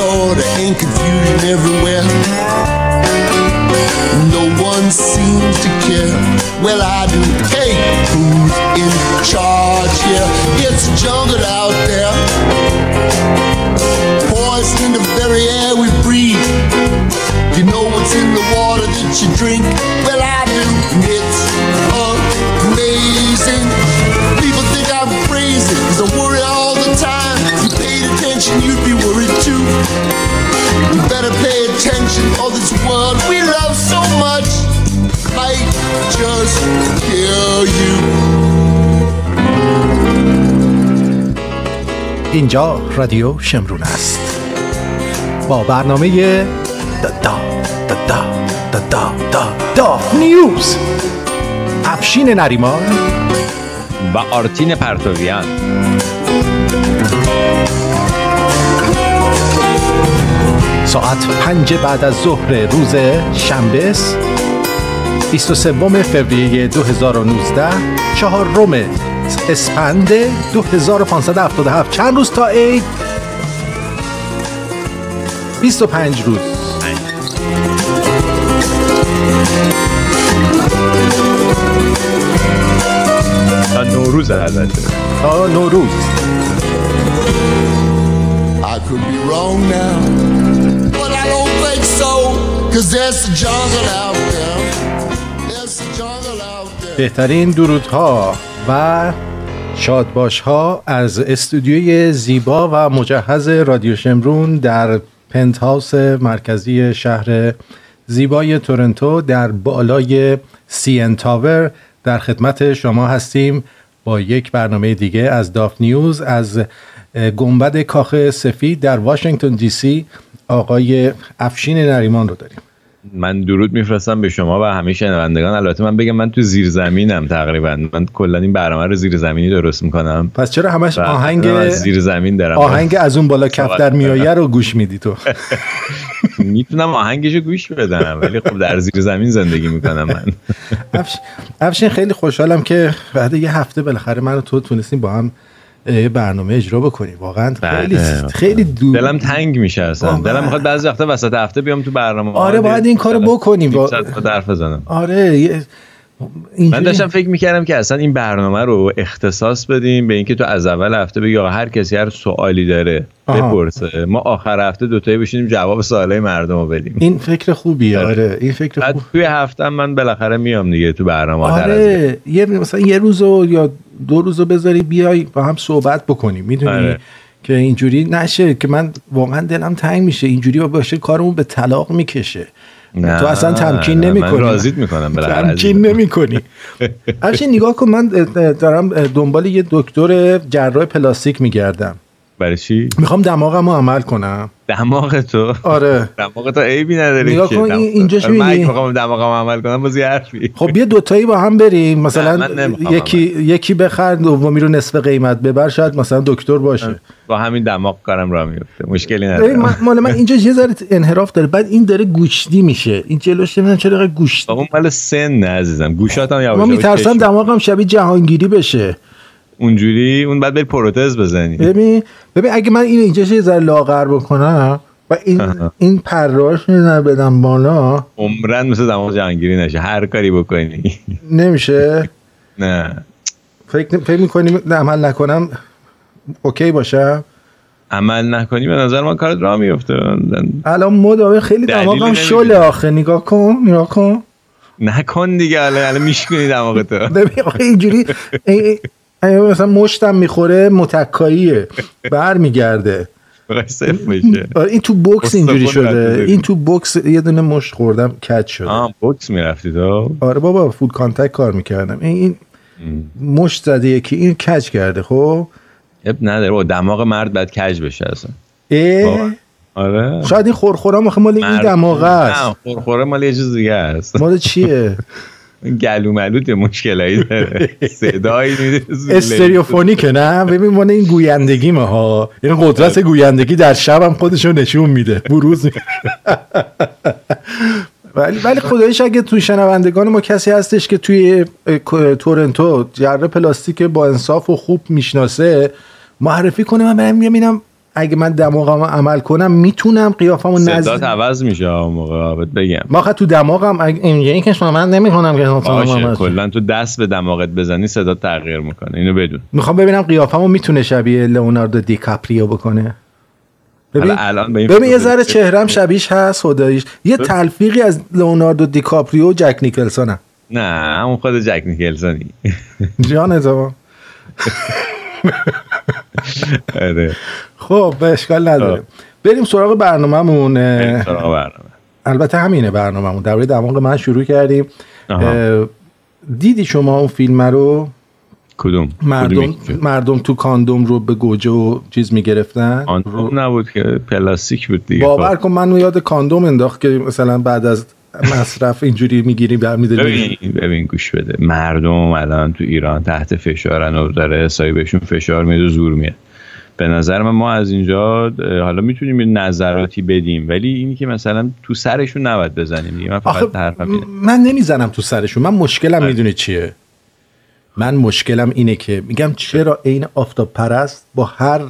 disorder and confusion everywhere. No one seems to care. Well, I do. Hey, who's in charge here? It's a jungle out there. Poison in the very air we breathe. You know what's in the water that you drink? Well, better pay attention all this world we love so much. Might just kill you. اینجا رادیو شمرون است. با برنامه دا دا دا دا دا دا دا, دا نیوز افشین نریمان و آرتین پرتویان. ساعت پنج بعد از ظهر روز شنبه است. 23 فوریه 2019 چهار روم اسپند 2577 چند روز تا عید؟ 25 روز. تا نوروز البته تا نوروز. I could be wrong now, بهترین درودها و شادباش ها از استودیوی زیبا و مجهز رادیو شمرون در پنت هاوس مرکزی شهر زیبای تورنتو در بالای سی ان تاور در خدمت شما هستیم. با یک برنامه دیگه از داف نیوز از گنبد کاخ سفید در واشنگتن دی سی آقای افشین نریمان رو داریم. من درود میفرستم به شما و همه شنوندگان. البته من بگم من تو زیر زمینم تقریبا. من کلا این برنامه رو زیر زمینی درست می‌کنم. پس چرا همش آهنگ از زیر زمین دارم. آهنگ از اون بالا کف در میایه رو گوش میدی تو. می‌تونم آهنگشو گوش بدم ولی خب در زیر زمین زندگی می‌کنم من. افش- افشین خیلی خوشحالم که بعد یه هفته بالاخره من و تو تونستیم با هم برنامه اجرا بکنیم واقعا خیلی بله. خیلی دور دلم تنگ میشه اصلا. دلم می‌خواد بعضی وقتا وسط هفته بیام تو برنامه آره، باید این کارو بکنیم. با حرف بزنم آره یه- من داشتم فکر می‌کردم که اصلا این برنامه رو اختصاص بدیم به اینکه تو از اول هفته بگی آقا هر کسی هر سوالی داره آها. بپرسه. ما آخر هفته دوتایی بشینیم جواب سوالای مردم رو بدیم. این فکر خوبیه آره. آره. این فکر خوب. توی هفته من بالاخره میام دیگه تو برنامه آره. یه مثلا یه روزو یا دو روزو بذاری بیای با هم صحبت بکنیم. می‌دونی آره. که اینجوری نشه. که من واقعا دلم تنگ میشه. اینجوری باشه کارمون به طلاق می‌کشه. تو اصلا تمکین نمی من کنی. راضیت می‌کنم تمکین نمی کنی. نگاه کن من دارم دنبال یه دکتر جراح پلاستیک میگردم. برای چی؟ می‌خوام دماغم رو عمل کنم. دماغ تو. آره. دماغ تو عیبی نداره نگاه کن، اینجاش آره، من؟ اگه بخوام دماغم عمل کنم باز یه حرفی. خب بیا دوتایی با هم بریم. مثلا من یکی یکی بخر دومی رو نصف قیمت ببر شاید مثلا دکتر باشه. با همین دماغ کارم را میفته مشکلی نداره. من- مال من اینجا یه ذره انحراف داره. بعد این داره گوشتی میشه. این جلوش نمی‌دونم چرا گوشتی اون مال سن عزیزم. گوشاتم یواش یواش میترسم دماغم شبیه جهانگیری بشه. اونجوری اون بعد بری پروتز بزنی. ببین ببین اگه من این اینجا یه ذره لاغر بکنم و این این پراش می‌زنه بدم بالا. عمرن مثل دماغ جهانگیری نشه. هر کاری بکنی. نمیشه؟ نه. فکر فکر می‌کنیم عمل نکنم اوکی باشم عمل نکنی به نظر من کارت را میفته الان مدام خیلی دماغم. شله آخه. نگاه کن نگاه کن. نکن دیگه الان الان میشکنی دماغ تو ببین اینجوری ای- ای- ای مثلا مشتم می‌خوره متکاییه بر میگرده بخوای صفر بشه آره این تو بوکس اینجوری شده. این تو بوکس یه دونه مشت خوردم کج شده. آه بوکس می‌رفتی تو آره بابا full contact کار می‌کردم. این, مشت زده یکی این کج کرده خب؟ اب نداره. با دماغ مرد باید کج بشه اصلا. آره. شاید این خورخورا مال این دماغه نه است. خورخوره مال یه چیز دیگه است. مال چیه؟ گلو ملوت یه مشکلایی داره. صدایی استریوفونیکه نه؟ ببین مال این گویندگی ما ها. این قدرت گویندگی در شب هم خودشو نشون میده. بروز ولی ولی خدایش اگه توی شنوندگان ما کسی هستش که توی تورنتو جره پلاستیک با انصاف و خوب می‌شناسه معرفی کنه من برم ببینم اگه من دماغم عمل کنم می‌تونم قیافمو نزدیک صدات عوض میشه اون موقع. بهت بگم. ما تو دماغم اینجوری که شما من نمی‌کنم که کلا تو دست به دماغت بزنی صدا تغییر می‌کنه. اینو بدون. می‌خوام ببینم قیافمو می‌تونه شبیه لئوناردو دیکاپریو بکنه. ببین الان به این ببین یه ذره. چهرم شبیش هست خداییش. یه تلفیقی از لئوناردو دیکاپریو و جک نیکلسونه. نه همون خود جک نیکلسونی. جان تو خب به اشکال نداره. بریم سراغ برنامهمون. سراغ برنامه. البته همینه برنامهمون. درباره دماغ من شروع کردیم. دیدی شما اون فیلم رو؟ کدوم؟ مردم؟ مردم تو کاندوم رو به گوجه و چیز می‌گرفتن؟ آن خوب نبود که پلاستیک بود دیگه. باور خب. کن من یاد کاندوم انداخت که مثلا بعد از مصرف اینجوری می‌گیری برمیداری ببین ببین گوش بده. مردم الان تو ایران تحت فشارن و داره حسابی بهشون فشار میاد و زور میاد. به نظر من ما از اینجا حالا می‌تونیم یه نظراتی بدیم ولی اینی که مثلا تو سرشون نباید بزنیم دیگه. من فقط حرفم من نمی‌زنم تو سرشون. من مشکلم آره. می‌دونی چیه؟ من مشکلم اینه که میگم چرا عین آفتاب پرست با هر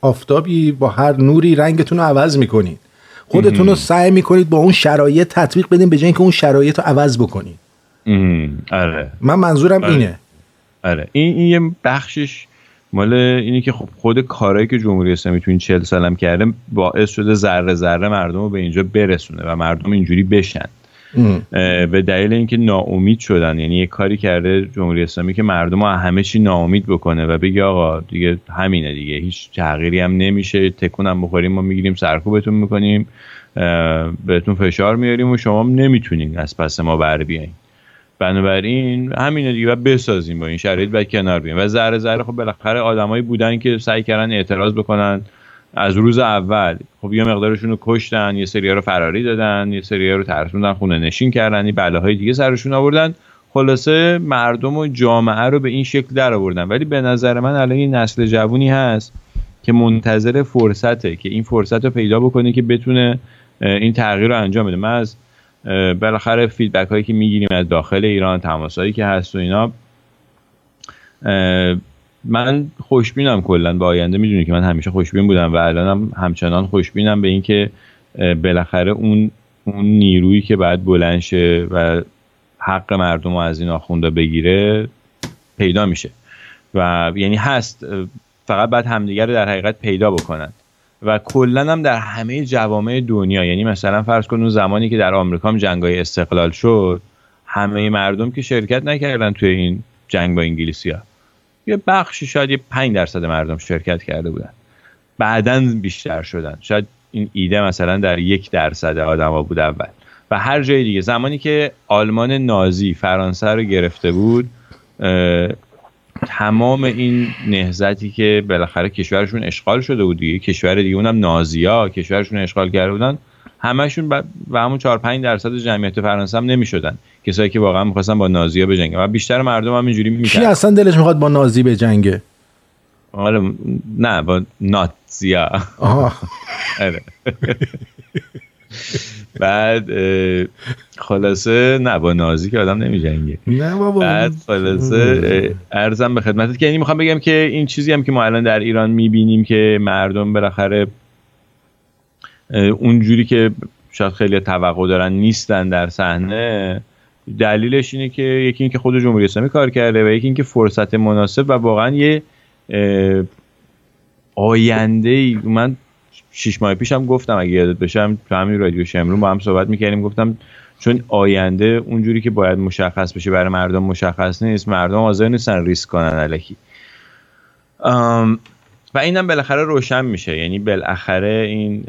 آفتابی با هر نوری رنگتون رو عوض می‌کنید خودتون رو سعی می‌کنید با اون شرایط تطبیق بدین به جای اینکه اون شرایط رو عوض بکنید آره. من منظورم آره. اینه. آره. این این یه بخشش مال اینی که خب خود کارهایی که جمهوری اسلامی تو این 40 سالم کرده باعث شده ذره ذره مردم رو به اینجا برسونه و مردم اینجوری بشن. به دلیل اینکه ناامید شدن یعنی یه کاری کرده جمهوری اسلامی که مردم از همه چی ناامید بکنه و بگه آقا دیگه همینه دیگه هیچ تغییری هم نمیشه تکونم بخوریم ما می‌گیریم سرکوبتون می‌کنیم بهتون فشار میاریم و شما هم نمی‌تونین از پس ما بر بیاین بنابراین همینه دیگه و بسازیم با این شرایط و کنار بیایم. و ذره ذره خب بالاخره آدمایی بودن که سعی کردن اعتراض بکنن. از روز اول. خب یه مقدارشون رو کشتن یه سری رو فراری دادن یه سری رو ترسوندن خونه نشین کردن یه بلاهای دیگه سرشون آوردن. خلاصه مردم و جامعه رو به این شکل در آوردن. ولی به نظر من الان این نسل جوونی هست که منتظر فرصته که این فرصت رو پیدا بکنه که بتونه این تغییر رو انجام بده. من از بالاخره فیدبک هایی که می‌گیریم از داخل ایران تماس هایی که هست و اینا من خوشبینم کلا به آینده. می‌دونی که من همیشه خوشبین بودم و الانم همچنان خوشبینم به اینکه بالاخره اون اون نیرویی که باید بلند شه و حق مردم رو از این آخونده بگیره پیدا میشه. و یعنی هست فقط باید همدیگر رو در حقیقت پیدا بکنن. و کلا هم در همه جوامع دنیا یعنی مثلا فرض کن اون زمانی که در آمریکا هم جنگای استقلال شد همه مردم که شرکت نکردن توی این جنگ با انگلیسیا یه بخشی شاید یه 5 درصد مردم شرکت کرده بودن. بعدا بیشتر شدن. شاید این ایده مثلا در یک درصد آدما بود اول. و هر جای دیگه. زمانی که آلمان نازی فرانسه رو گرفته بود تمام این نهزتی که بالاخره کشورشون اشغال شده بود دیگه. کشور دیگه اونم نازیا کشورشون اشغال کرده بودن. همشون و همون 4 5 درصد جمعیت فرانسه هم نمی‌شدن. کسایی که واقعا می‌خواستن با نازیا بجنگن. و بیشتر مردم هم اینجوری کی می‌کردن اصلا دلش می‌خواد با نازی به جنگه آره نه با ناتزیا. آها. آره. بعد خلاصه نه با نازی که آدم نمی جنگه نه بابا. بعد خلاصه ارزم به خدمتت که یعنی می‌خوام بگم که این چیزی هم که ما الان در ایران می‌بینیم که مردم بالاخره اونجوری که شاید خیلی توقع دارن نیستن در صحنه دلیلش اینه که یکی اینکه خود جمهوری اسلامی کار کرده و یکی اینکه فرصت مناسب و واقعا یه آینده ای من شش ماه پیشم گفتم اگه یادت بشم تو همین رادیو شمرون با هم صحبت می‌کردیم گفتم چون آینده اونجوری که باید مشخص بشه برای مردم مشخص نیست مردم حاضر نیستن ریسک کنن الکی. ام، و اینم بالاخره روشن میشه. یعنی بالاخره این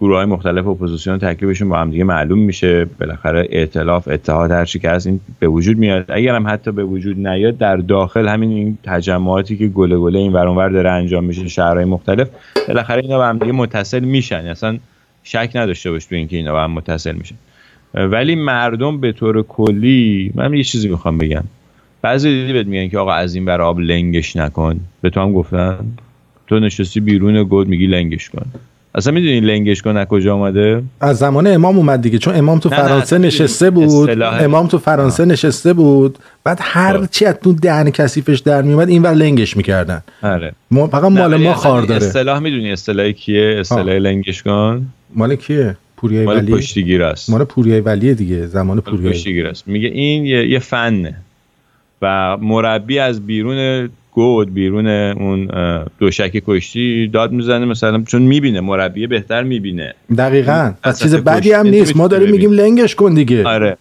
گروه های مختلف اپوزیسیون تکلیفشون با هم دیگه معلوم میشه. بالاخره ائتلاف اتحاد هر چی که هست این به وجود میاد. اگر هم حتی به وجود نیاد در داخل همین این تجمعاتی که گله گله این ور اونور داره انجام میشه شهرهای مختلف بالاخره اینا به هم دیگه متصل میشن. اصلا شک نداشته باش تو اینکه اینا به هم متصل میشن. ولی مردم به طور کلی من یه چیزی می‌خوام بگم. بعضی دیدی بهت میگن که آقا از اونور لنگش نکن. به تو هم گفتن. تو نشستی بیرون گود میگی لنگش کن. اصلا می‌دونی لنگش کن کجا اومده؟ از زمان امام اومد دیگه چون امام تو فرانسه نشسته بود. امام تو فرانسه نشسته بود. بعد هر. چی از تو دهن کثیفش در میومد اینور لنگش می‌کردن. آره. ما فقط مال ما خار داره. اصطلاح می‌دونی اصطلاح کیه؟ اصطلاح لنگش کن. مال کیه؟ پوریای مال ولی؟ پشتیگیر است. مال پوریای ولی دیگه زمان پوریای پشتیگیر است. میگه این یه, یه فنه. و مربی از بیرون گود بیرون اون دوشک کشتی داد می‌زنه مثلا چون می‌بینه مربی بهتر می‌بینه. دقیقا. پس چیز بدی هم نیست. ما داریم میگیم لنگش کن دیگه. آره.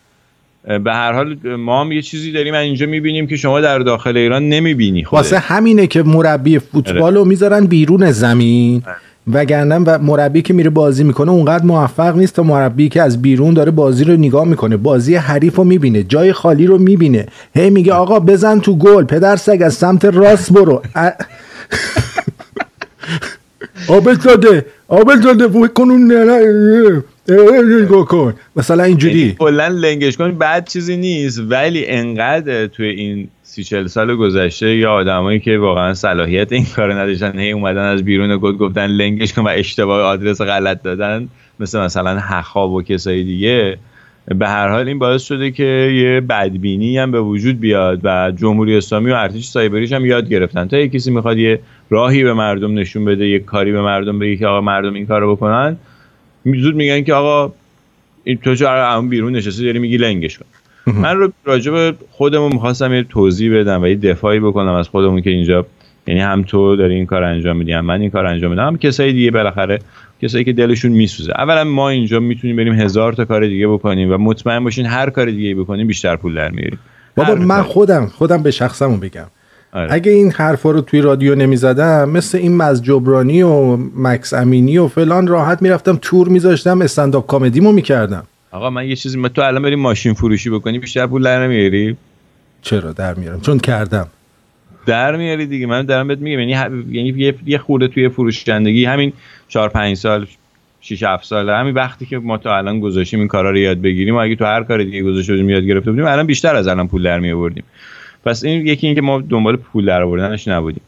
به هر حال ما هم یه چیزی داریم اینجا می‌بینیم که شما در داخل ایران نمی‌بینی واسه همینه که مربی فوتبال رو می‌ذارن بیرون زمین. آره. وگرنه و مربی که میره بازی می‌کنه اونقدر موفق نیست تا مربی که از بیرون داره بازی رو نگاه می‌کنه. بازی حریف رو می‌بینه جای خالی رو می‌بینه. هی میگه آقا بزن تو گل پدر سگ از سمت راست برو. آبل داده آبل داده کنون کن. مثلا اینجوری. یعنی کلا لنگش کن بعد چیزی نیست. ولی انقدر توی این سی چل سال گذشته یا آدمایی که واقعا صلاحیت این کار نداشتن هی اومدن از بیرون گفت گفتن لنگش کن و اشتباه آدرس غلط دادن مثل مثلا حخاب و کسای دیگه. به هر حال این باعث شده که یه بدبینی هم به وجود بیاد و جمهوری اسلامی و ارتش سایبریش هم یاد گرفتن. تا یه کسی می‌خواد یه راهی به مردم نشون بده یه کاری به مردم بگه که آقا مردم این کارو بکنن زود میگن که آقا این تو چرا بیرون نشسته داری میگی لنگش کن. من رو راجع به خودمون می‌خواستم یه توضیح بدم و یه دفاعی بکنم از خودمون که اینجا یعنی هم تو داری این کار انجام میدی هم من این کار انجام میدم هم کسایی دیگه بالاخره کسایی که دلشون میسوزه. اولا ما اینجا می‌تونیم بریم هزار تا کار دیگه بکنیم و مطمئن باشین هر کار دیگه بکنیم بیشتر پول در میاریم. بابا من خودم خودم به شخصمو بگم. آره. اگه این حرفا رو توی رادیو نمی‌زدم مثل این مزجبرانی و مکس امینی و فلان راحت می‌رفتم تور میذاشتم استنداپ کمدیمو می‌کردم. آقا من یه چیزی تو الان بریم ماشین فروشی بکنی بیشتر پول در نمیاری؟ چرا در میارم؟ چون کردم. در میاری دیگه من دارم بهت میگم یعنی یعنی یه یه خورده توی فروشندگی همین 4 5 سال 6 7 ساله همین وقتی که ما تا الان گذاشتیم این کارا رو یاد بگیریم و اگه تو هر کار دیگه گذاشته بودیم یاد گرفته بودیم الان بیشتر از الان پول در می آوردیم پس این یکی اینکه ما دنبال پول در آوردنش نبودیم.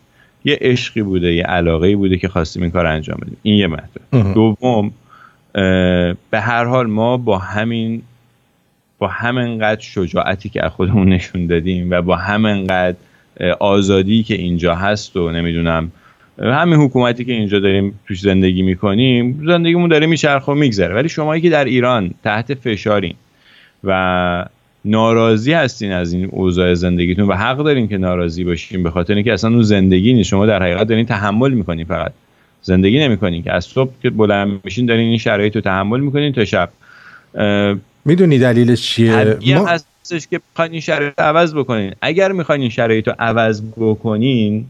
یه عشقی بوده یه علاقه بوده که خواستیم این کار انجام بدیم. این یه مطلب. دوم به هر حال ما با همین با همینقدر شجاعتی که از خودمون نشون دادیم و با همینقدر آزادی که اینجا هست و نمی‌دونم همین حکومتی که اینجا داریم توش زندگی می‌کنیم زندگیمون داره میچرخ و میگذره. ولی شمایی که در ایران تحت فشارین و ناراضی هستین از این اوضاع زندگیتون و حق دارین که ناراضی باشین به خاطر اینکه اصلا اون زندگی نیست. شما در حقیقت دارین تحمل می‌کنین فقط. زندگی نمی‌کنین که از صبح که بلند میشین دارین این شرایط رو تحمل می‌کنین تا شب. می‌دونی دلیلش چیه؟ ما... هستش که می‌خواین این شرایط عوض بکنین. اگر می‌خواین این شرایط رو عوض بکنین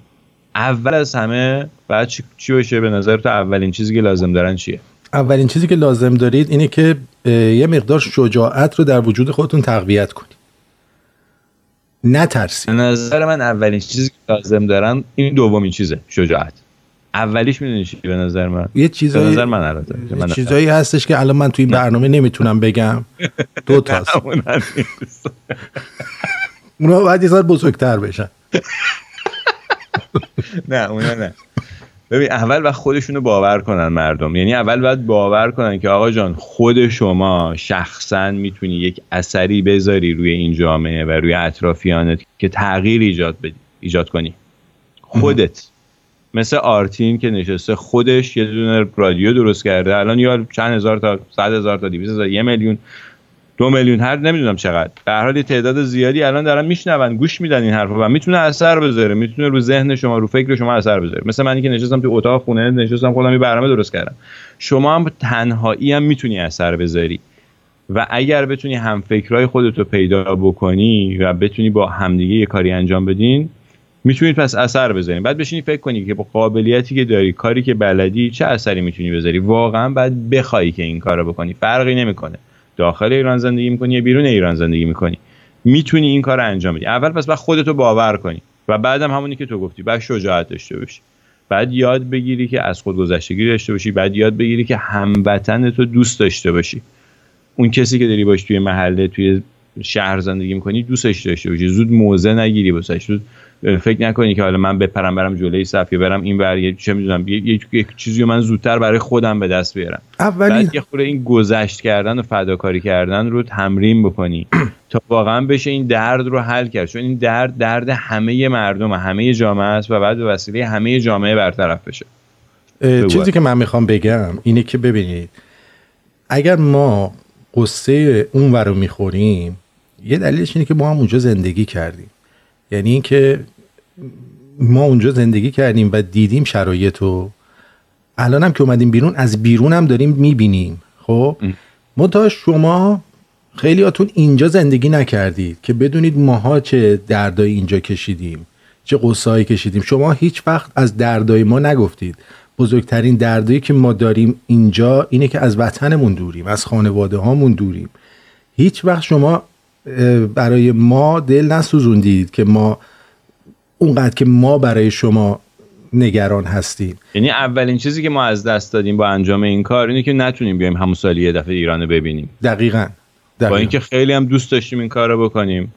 اول از همه بعد چی, چی باشه؟ به نظر تو اولین چیزی که لازم دارن چیه؟ اولین چیزی که لازم دارید اینه که یه مقدار شجاعت رو در وجود خودتون تقویت کنید. نترسید. نظر من اولین چیزی که لازم دارن این دومین چیزه شجاعت. اولیش می‌دونی چی به نظر من؟ یه چیزایی نظر من من چیزایی هستش که الان من توی این برنامه نمی‌تونم بگم. دو تاست. اونا باید یه بزرگتر بشن. نه اونا نه. ببین اول و خودشونو باور کنن مردم. یعنی اول باید باور کنن که آقا جان خود شما شخصا می‌تونی یک اثری بذاری روی این جامعه و روی اطرافیانت که تغییر ایجاد بدی ایجاد کنی. خودت. مثل آرتین که نشسته خودش یه دونه رادیو درست کرده. الان یا چند هزار تا صد هزار تا دیویز هزار یه میلیون دو میلیون هر نمی‌دونم چقدر. به هر حال تعداد زیادی الان دارن میشنون گوش میدن این حرفا و می‌تونه اثر بذاره. می‌تونه رو ذهن شما رو فکر شما اثر بذاره. مثل منی که نشستم تو اتاق خونه نشستم خودم یه برنامه درست کردم. شما هم تنهایی هم می‌تونی اثر بذاری. و اگر بتونی هم فکرای خودتو پیدا بکنی و بتونی با همدیگه یه کاری انجام بدین می‌تونید پس اثر بذارین. بعد بشینی فکر کنی که با قابلیتی که داری کاری که بلدی چه اثری می‌تونی بذاری؟ واقعا بعد بخوای که این کارو بکنی. فرقی نمی‌کنه. داخل ایران زندگی می‌کنی یا بیرون ایران زندگی می‌کنی؟ می‌تونی این کار انجام بدی. اول پس بعد خودتو باور کنی و بعدم همونی که تو گفتی بعد شجاعت داشته باشی. بعد یاد بگیری که از خود گذشتگی داشته باشی. بعد یاد بگیری که هموطن تو دوست داشته باشی. اون کسی که داری باش توی محله توی شهر زندگی می‌کنی دوستش داشته باشی. زود موزه نگیری واسش. زود فکر نکنی که حالا من بپرم برم جلوی صف برم این ور چه می‌دونم یک چیزی من زودتر برای خودم به دست بیارم. اولی یه خورده این گذشت کردن و فداکاری کردن رو تمرین بکنی تا واقعا بشه این درد رو حل کرد. چون این درد درد همه مردم همه جامعه است و بعد به وسیله همه جامعه برطرف بشه. چیزی که من می‌خوام بگم اینه که ببینید اگر ما قصه اون رو می‌خوریم یه دلیلش اینه که ما هم اونجا زندگی کردیم. یعنی اینکه ما اونجا زندگی کردیم و دیدیم شرایط رو الان هم که اومدیم بیرون از بیرون هم داریم می‌بینیم. خب؟ منتها شما خیلیاتون اینجا زندگی نکردید که بدونید ماها چه دردایی اینجا کشیدیم چه قصایی کشیدیم. شما هیچ وقت از دردای ما نگفتید. بزرگترین دردایی که ما داریم اینجا اینه که از وطنمون دوریم از خانواده هامون دوریم. هیچ وقت شما برای ما دل نسوزوندید که ما اونقدر که ما برای شما نگران هستیم. یعنی اولین چیزی که ما از دست دادیم با انجام این کار اینه که نتونیم بیایم همون سالی یه دفعه ایران ببینیم. دقیقا, دقیقا. با اینکه خیلی هم دوست داشتیم این کار رو بکنیم.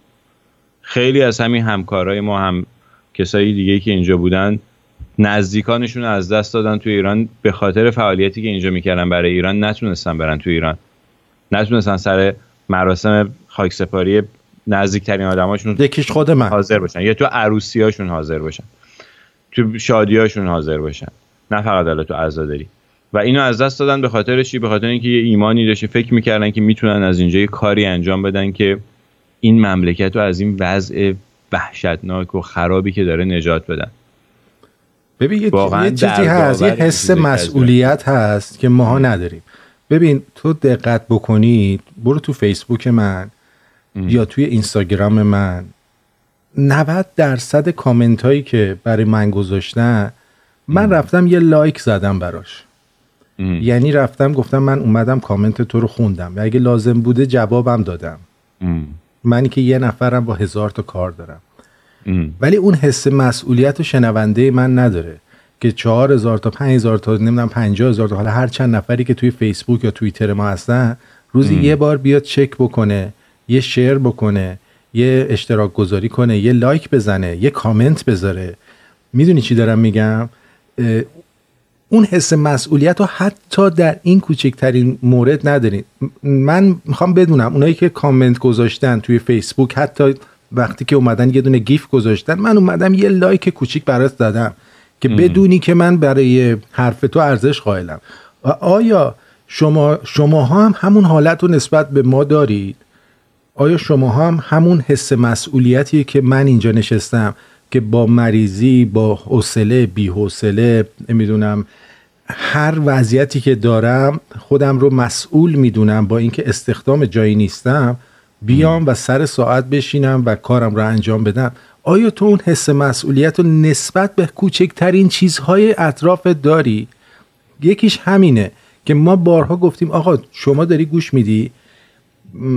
خیلی از همین همکارای ما هم کسایی دیگه که اینجا بودن نزدیکانشون از دست دادن تو ایران. به خاطر فعالیتی که اینجا می‌کردن برای ایران نتونستن برن تو ایران. نتونستن سر مراسم خاک سپاری نزدیکترین آدماشون یکیش خود من. حاضر باشن. یا تو عروسیاشون حاضر باشن. تو شادیاشون حاضر باشن. نه فقط الان تو عزاداری. و اینو از دست دادن به خاطر چی؟ به خاطر اینکه یه ایمانی داشته فکر می‌کردن که می‌تونن از اینجا یه کاری انجام بدن که این مملکت رو از این وضع وحشتناک و خرابی که داره نجات بدن. ببین یه, چیزی هست یه حس مسئولیت هست که ماها نداریم. ببین تو دقت بکنید برو تو فیسبوک من. یا توی اینستاگرام من. 90 درصد کامنت هایی که برای من گذاشتن من رفتم یه لایک زدم براش. یعنی رفتم گفتم من اومدم کامنت تو رو خوندم. و اگه لازم بوده جوابم دادم. منی که یه نفرم با هزار تا کار دارم. ولی اون حس مسئولیت و شنونده من نداره که چهار هزار تا پنج هزار تا نمی‌دونم پنجاه هزار تا حالا هر چند نفری که توی فیسبوک یا توییتر ما هستن روزی یه بار بیاد چک بکنه یه شیر بکنه یه اشتراک گذاری کنه یه لایک بزنه یه کامنت بذاره. می‌دونی چی دارم میگم؟ اون حس مسئولیت رو حتی در این کوچکترین مورد ندارین من می‌خوام بدونم اونایی که کامنت گذاشتن توی فیسبوک حتی وقتی که اومدن یه دونه گیف گذاشتن من اومدم یه لایک کوچیک برات دادم که بدونی که من برای حرف تو ارزش قائلم. و آیا شما شما هم همون حالت رو نسبت به ما دارید؟ آیا شما هم همون حس مسئولیتی که من اینجا نشستم که با مریضی با حوصله بی حوصله نمی‌دونم هر وضعیتی که دارم خودم رو مسئول می‌دونم با اینکه استخدام جایی نیستم بیام و سر ساعت بشینم و کارم رو انجام بدم. آیا تو اون حس مسئولیت رو نسبت به کوچکترین چیزهای اطراف داری؟ یکیش همینه که ما بارها گفتیم آقا شما داری گوش میدی؟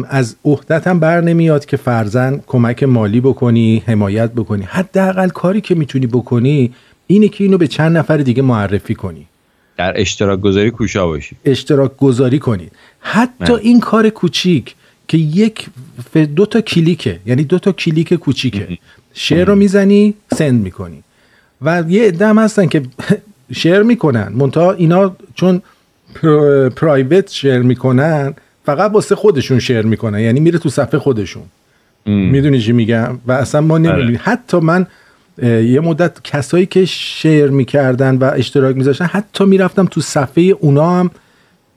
از عهدت هم بر نمیاد که فرزن کمک مالی بکنی حمایت بکنی. حداقل کاری که می‌تونی بکنی اینه که اینو به چند نفر دیگه معرفی کنی. در اشتراک گذاری کوشا باشی. اشتراک گذاری کنی. حتی این کار کوچیک که یک دو تا کلیکه یعنی دو تا کلیک کوچیکه. شیر رو می‌زنی سند می‌کنی. و یه ادم هستن که شیر می‌کنن. منتها اینا چون پرایوت شیر می‌کنن فقط واسه خودشون شیر می‌کنن. یعنی میره تو صفحه خودشون. می‌دونی چی میگم؟ و اصلا ما نمی‌دونیم. آره. حتی من یه مدت کسایی که شیر می‌کردن و اشتراک میذاشتن حتی می‌رفتم تو صفحه اونا هم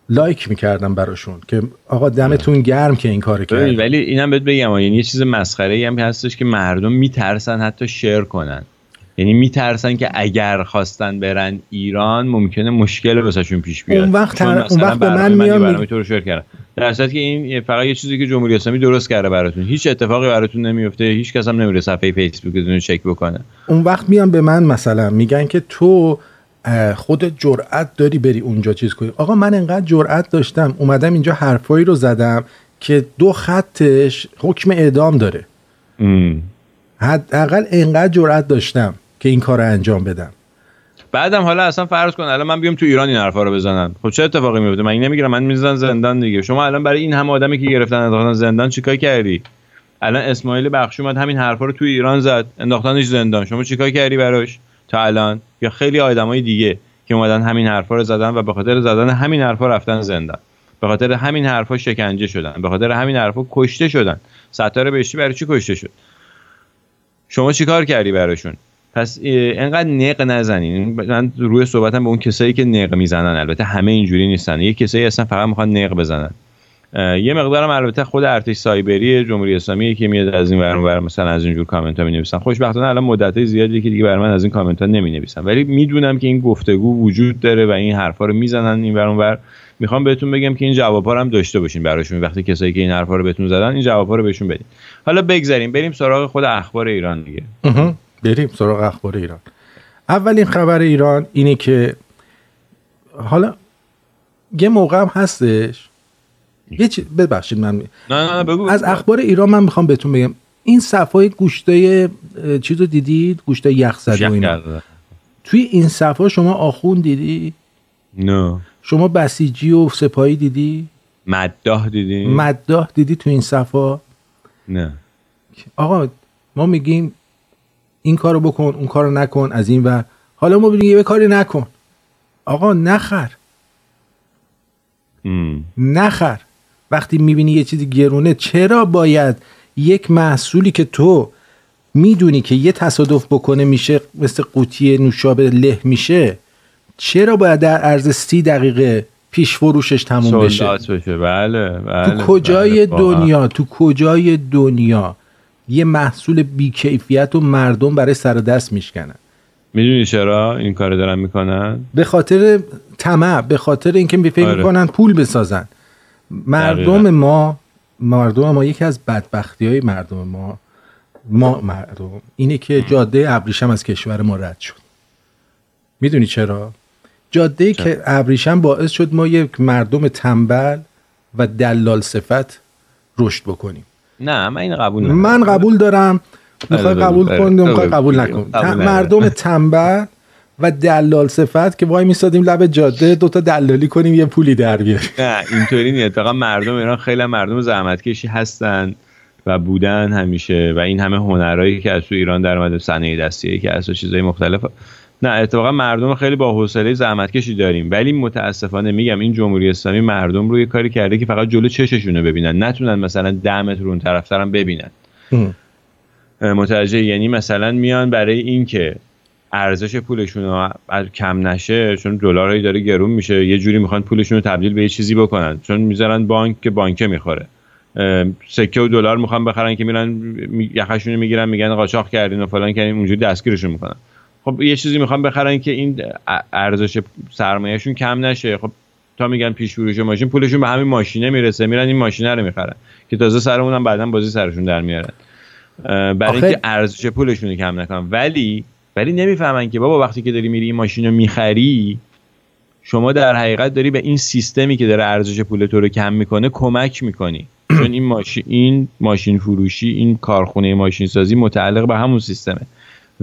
لایک می‌کردم براشون که آقا دمتون گرم که این کار کرد ولی اینم بهت بگم یعنی یه چیز مسخره ای هم هستش که مردم میترسن حتی شیر کنن. یعنی میترسن که اگر خواستن برن ایران ممکنه مشکل واسهشون پیش بیاد. اون وقت اون وقت به من میام تو رو در که این فقط یه چیزی که جمهوری اسلامی درست کرده براتون. هیچ اتفاقی براتون نمیفته هیچ کس هم نمیره صفحه فیسبوکتون چک بکنه. اون وقت میان به من مثلا میگن که تو خود جرأت داری بری اونجا چیز کنی. آقا من انقدر جرأت داشتم اومدم اینجا حرفایی رو زدم که دو خطش حکم اعدام داره. حداقل انقدر جرأت داشتم که این کار رو انجام بدم. بعدم حالا اصلا فرض کن الان من بیام تو ایران این حرفا رو بزنن خب چه اتفاقی میفته؟ من نمی‌گیرم من می‌زنن زندان دیگه. شما الان برای این همه آدمی که گرفتن انداختن زندان چیکار کردی؟ الان اسماعیل بخشی اومد همین حرفا رو توی ایران زد انداختنش زندان. شما چیکار کردی براش تا الان؟ یا خیلی آدمای دیگه که اومدن همین حرفا رو زدن و به خاطر زدن همین حرفا رفتن زندان. به خاطر همین حرفا شکنجه شدن. به خاطر همین حرفا کشته شدن. ستاره بهشتی برای چی کشته شد؟ شما چیکار کردی براشون؟ پس انقدر نق نزنین. من روی صحبتم به اون کسایی که نق می‌زنن البته همه اینجوری نیستن. یه کسایی اصلا فقط می‌خوان نق بزنن. یه مقدارم البته خود ارتش سایبری جمهوری اسلامی که میاد از این ور مثلا از اینجور کامنت ها می نویسن خوشبختانه الان مدت زیادی که دیگه برای من از این کامنت ها نمی نویسن ولی می‌دونم که این گفتگو وجود داره و این حرفا رو می‌زنن این ور ور. می‌خوام بهتون بگم که این جوابا هم داشته باشین براشون. وقتی کسایی که این حرفا رو بهتون زدن این جوابا رو بهشون بدین. حالا بگذریم بریم سراغ خود اخبار ایران دیگه. بریم سراغ اخبار ایران. اولین خبر ایران اینه که حالا یه موقع هم هستش. یه چی ببخشید من نه نه بگو از اخبار ایران من می‌خوام بهتون بگم. این صفای گوشتای چیز رو دیدید؟ گوشتای یخ زده و اینا. توی این صفا شما آخون دیدی؟ نه. شما بسیجی و سپاهی دیدی؟ مداح دیدی مداح دیدی تو این صفا نه. آقا ما میگیم این کارو بکن اون کارو نکن از این و حالا ما بگیم یه کاری نکن. آقا نخر. ام. نخر. وقتی می‌بینی یه چیزی گرونه چرا باید یک محصولی که تو می‌دونی که یه تصادف بکنه میشه مثل قوطی نوشابه له میشه چرا باید در عرض سی دقیقه پیش فروشش تموم بشه؟ بشه. بله بله تو کجای بله،. دنیا؟ تو کجای دنیا؟ یه محصول بیکیفیت و مردم برای سر دست میشکنن. می‌دونی چرا این کار دارن می‌کنن؟ به خاطر طمع به خاطر اینکه می فکر آره. می‌کنن پول بسازن. مردم دقیقاً. ما مردم ما یکی از بدبختی های مردم ما ما مردم اینه که جاده ابریشم از کشور ما رد شد. می‌دونی چرا؟ جاده که ابریشم باعث شد ما یک مردم تنبل و دلال صفت رشد بکنیم. نه من این قبول ندارم. من قبول دارم می‌خوای بگو، قبول بله، کن می‌خوای. قبول نکن. مردم تنبل و دلال صفت که وای میستادیم لب جاده دوتا دلالی کنیم یه پولی در بیاریم نه اینطوری نیست اتفاقا مردم ایران خیلی مردم زحمتکشی هستن و بودن همیشه و این همه هنرهایی که از تو ایران در اومده صنایع دستی که از تو چیزای مختلف نه اتفاقا مردم خیلی با حوصله زحمتکشی داریم. ولی متاسفانه میگم این جمهوری اسلامی مردم رو یه کاری کرده که فقط جلو چششونه ببینن. نتونن مثلا ده متر اون طرفترم ببینن. متوجه یعنی مثلا میان برای اینکه ارزش پولشون کم نشه چون دلارایی داره گرون میشه یه جوری می‌خوان پولشون رو تبدیل به یه چیزی بکنن. چون می‌ذارن بانک که بانکه می‌خوره. سکه و دلار می‌خوان بخرن که میرن می- یخشون می‌گیرن میگن قاچاق کردین و فلان کردین اونجوری دستگیرشون می‌کنن. خب یه چیزی می‌خوان بخرن که این ارزش سرمایهشون کم نشه. خب تا میگن پیش فروش ماشین پولشون به همین ماشینه می‌رسه. میرن این ماشینه رو می‌خرن که تازه سرمون هم بعدا بازی سرشون در میارن. برای اینکه ارزش پولشون رو کم نکنن. ولی ولی نمی‌فهمن که بابا وقتی که داری میری این ماشین رو می‌خری شما در حقیقت داری به این سیستمی که داره ارزش پول تو رو کم می‌کنه کمک می‌کنی. چون این ماشین این ماشین فروشی این کارخونه ماشین سازی متعلق به همون سیستمه.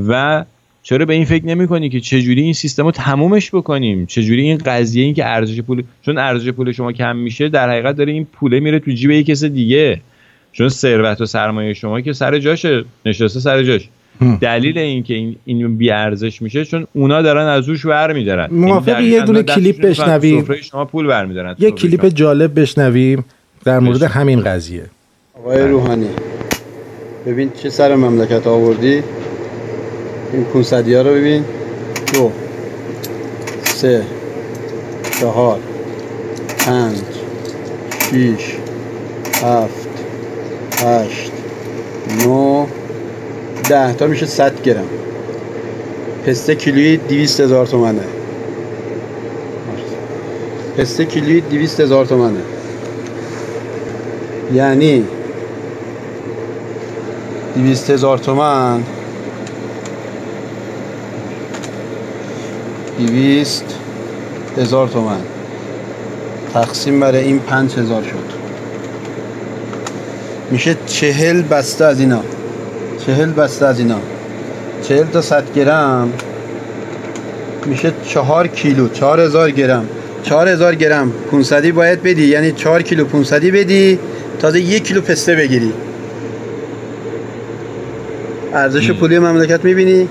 و چرا به این فکر نمی کنی که چجوری این سیستم رو تمومش بکنیم؟ چجوری این قضیه این که ارزش پول چون ارزش پول شما کم میشه در حقیقت داره این پوله میره تو جیب یک کس دیگه. چون ثروت و سرمایه شما که سر جاشه نشسته سر جاش. دلیل این که این این بی ارزش میشه چون اونا دارن از روش برمیدارن موافقی؟ این یه دونه کلیپ بشنویم؟ سفره شما پول برمیدارن یه کلیپ جالب بشنویم در مورد. همین قضیه. آقای روحانی ببین چه سر مملکت آوردی؟ این 500 ها رو ببین. دو سه چهار پنج شیش هفت هشت نو. ده تا میشه 100 گرم. پسته کیلویی 200 هزار تومنه. پسته کیلویی 200 هزار تومنه. یعنی دویست هزار تومن دویست هزار تومن. تقسیم بر این پنج هزار شد. میشه چهل بسته از اینا. چهل بسته از اینا. چهل تا صد گرم. میشه چهار کیلو. چهار هزار گرم. چهار هزار گرم. 500 باید بدی. یعنی چهار کیلو 500 بدی. تازه یک کیلو پسته بگیری. ارزش پولی مملکت می‌بینی.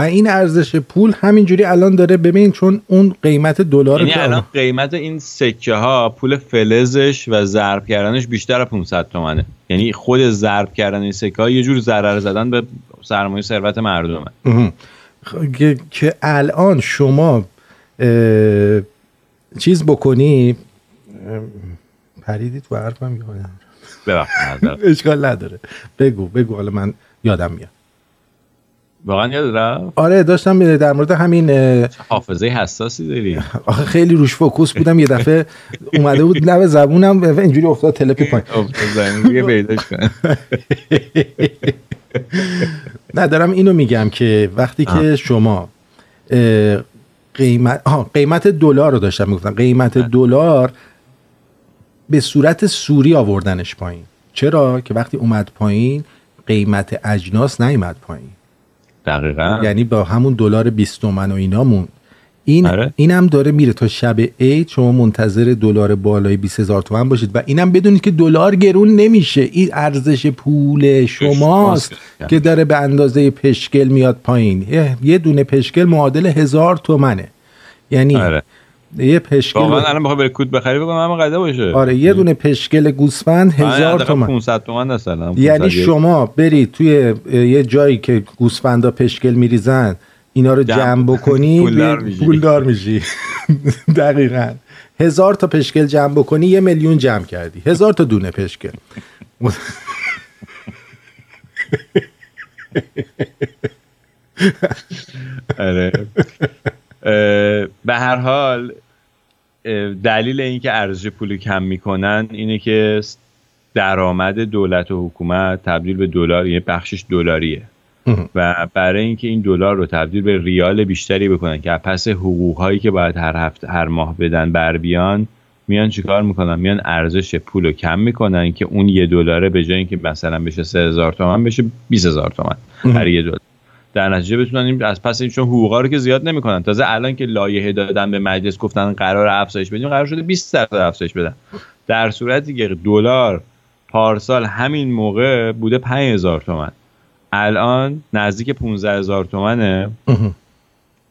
و این ارزش پول همینجوری الان داره ببین چون اون قیمت دلار یعنی الان قیمت این سکه ها پول فلزش و ضرب کردنش بیشتر از 500 تومنه. یعنی خود ضرب کردن این سکه ها یه جور ضرر زدن به سرمایه ثروت مردمه. که, که الان شما چیز بکنی پریدی تو حرفم یادم ببخشید اشکال نداره. بگو بگو حالا من یادم میاد. واقعا یاد رفت؟ آره داشتم در مورد همین حافظه حساسی داری؟ آخه خیلی روش فوکوس بودم. یه دفعه اومده بود لب زبونم اینجوری افتاد تلپی پایین. افتاد پیداش کن. نه دارم اینو میگم که وقتی که شما قیمت قیمت دلار رو داشتم می‌گفتم. قیمت دلار به صورت سوری آوردنش پایین. چرا؟ که وقتی اومد پایین قیمت اجناس نیومد پایین. دقیقا. یعنی با همون دلار 20 تومن و اینامون این آره. اینم داره میره. تا شب عید شما منتظر دلار بالای 20000 تومن باشید و اینم بدونید که دلار گرون نمیشه. این ارزش پول شماست که داره به اندازه پشکل میاد پایین. یه دونه پشکل معادل هزار تومنه. یعنی آره. یه پشکل واقعا الان بخوای بری کود بخری بگم همه قضا باشه. آره یه دونه پشکل گوسفند هزار تومن. 500 تومن مثلا یعنی شما برید توی یه جایی که گوسفندا پشکل میریزن اینا رو جمع. بکنی پولدار میشی. دقیقا. هزار تا پشکل جمع بکنی یه میلیون جمع کردی. هزار تا دونه پشکل آره. به هر حال دلیل اینکه ارزش پول کم می‌کنن اینه که درآمد دولت و حکومت تبدیل به دلار یه بخشش دلاریه. و برای اینکه این دلار رو تبدیل به ریال بیشتری بکنن که پس حقوق هایی که باید هر هفته هر ماه بدن بر بیان میان چیکار می‌کنن؟ میان ارزش پول رو کم می‌کنن که اون یه دلاره به جای اینکه مثلا بشه 3000 تومن بشه 20000 تومن برای یه دلار. در نتیجه بتونن از پس این چون حقوقا رو که زیاد نمی‌کنن. تازه الان که لایحه دادن به مجلس گفتن قرار افزایش بدیم قرار شده 20 درصد افزایش بدن. در صورتی که دلار پارسال همین موقع بوده 5000 تومن. الان نزدیک 15000 تومنه.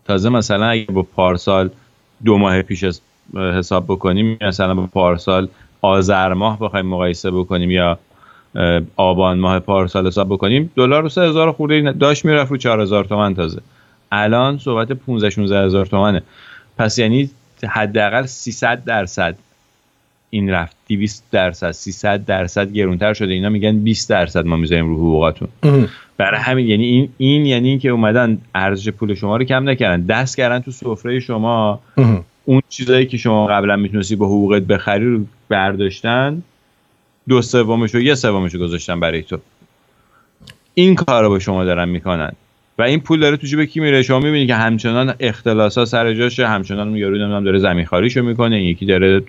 تازه مثلا اگه با پارسال دو ماه پیش حساب بکنیم مثلا با پارسال آذر ماه بخوایم مقایسه بکنیم یا آبان ماه پارسال حساب بکنیم. دلار رو 3000 خورده داشت می‌رفت رو 4000 تومن تازه. الان صحبت 15 16 هزار تومنه پس یعنی حداقل 300 درصد این رفت. 200 درصد 300 درصد گرونتر شده. اینا میگن 20 درصد ما می‌ذاریم رو حقوقاتون. برای همین یعنی این این یعنی اینکه اومدن ارزش پول شما رو کم نکردن. دست کردن تو سفره شما. اون چیزایی که شما قبلا می‌تونستی با حقوقت بخری رو برداشتن دو سومش و یه سومش رو گذاشتن برای تو. این کار رو به شما دارن می‌کنن. و این پول داره تو جیب کی میره؟ شما می‌بینی که همچنان اختلاسا سر جاشه همچنان یارو نمی‌دونم داره زمین خاریشو می‌کنه یکی داره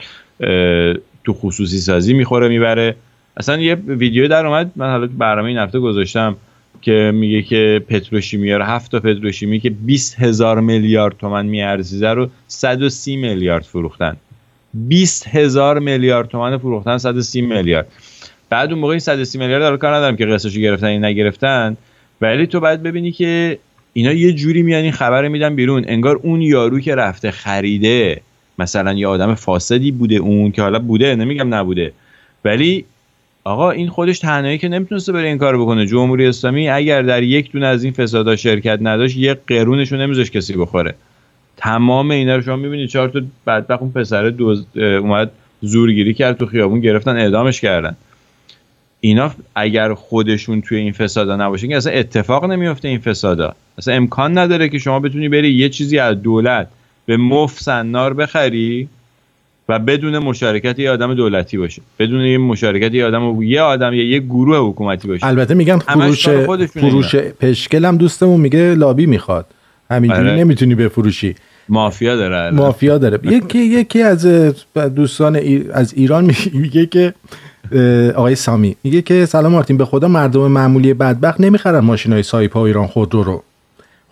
تو خصوصی سازی می‌خوره می‌بره. اصلا یه ویدیو در اومد من حالا برنامه این هفته گذاشتم که میگه که پتروشیمی رو هفت تا پتروشیمی که 20 هزار میلیارد تومن میارزیده رو 130 میلیارد فروختن. 20 هزار میلیارد تومن فروختن 130 میلیارد. بعد اون موقع این 130 میلیارد رو کار ندارم که قسطشو گرفتن این نگرفتن. ولی تو باید ببینی که اینا یه جوری میان این خبر میدن بیرون. انگار اون یارو که رفته خریده مثلا یه آدم فاسدی بوده اون که حالا بوده نمیگم نبوده. ولی آقا این خودش تنهایی که نمی‌تونسته بره این کار بکنه. جمهوری اسلامی اگر در یک دونه از این فسادا شرکت نداشت یه قرونشو نمیذاش کسی بخوره. تمام اینا رو شما می‌بینید چهار تا بدبخت اون پسر دوز اومد زورگیری کرد تو خیابون گرفتن اعدامش کردن. اینا اگر خودشون توی این فسادا نباشه که اصلا اتفاق نمیفته این فسادا. اصلا امکان نداره که شما بتونی بری یه چیزی از دولت به مف سنار بخری و بدون مشارکت یه آدم دولتی باشه. بدون یه مشارکت یه آدم یه آدم یا یه گروه حکومتی باشه. البته میگم فروش فروش پشکل هم دوستمون میگه لابی می‌خواد. همینجوری آره. نمی‌تونی بفروشی. مافیا داره مافیا داره. یکی یکی از دوستان از ایران میگه که آقای سامی میگه که سلام مارتین به خدا مردم معمولی بدبخت نمی‌خرن ماشین های سایپا ایران خودرو رو.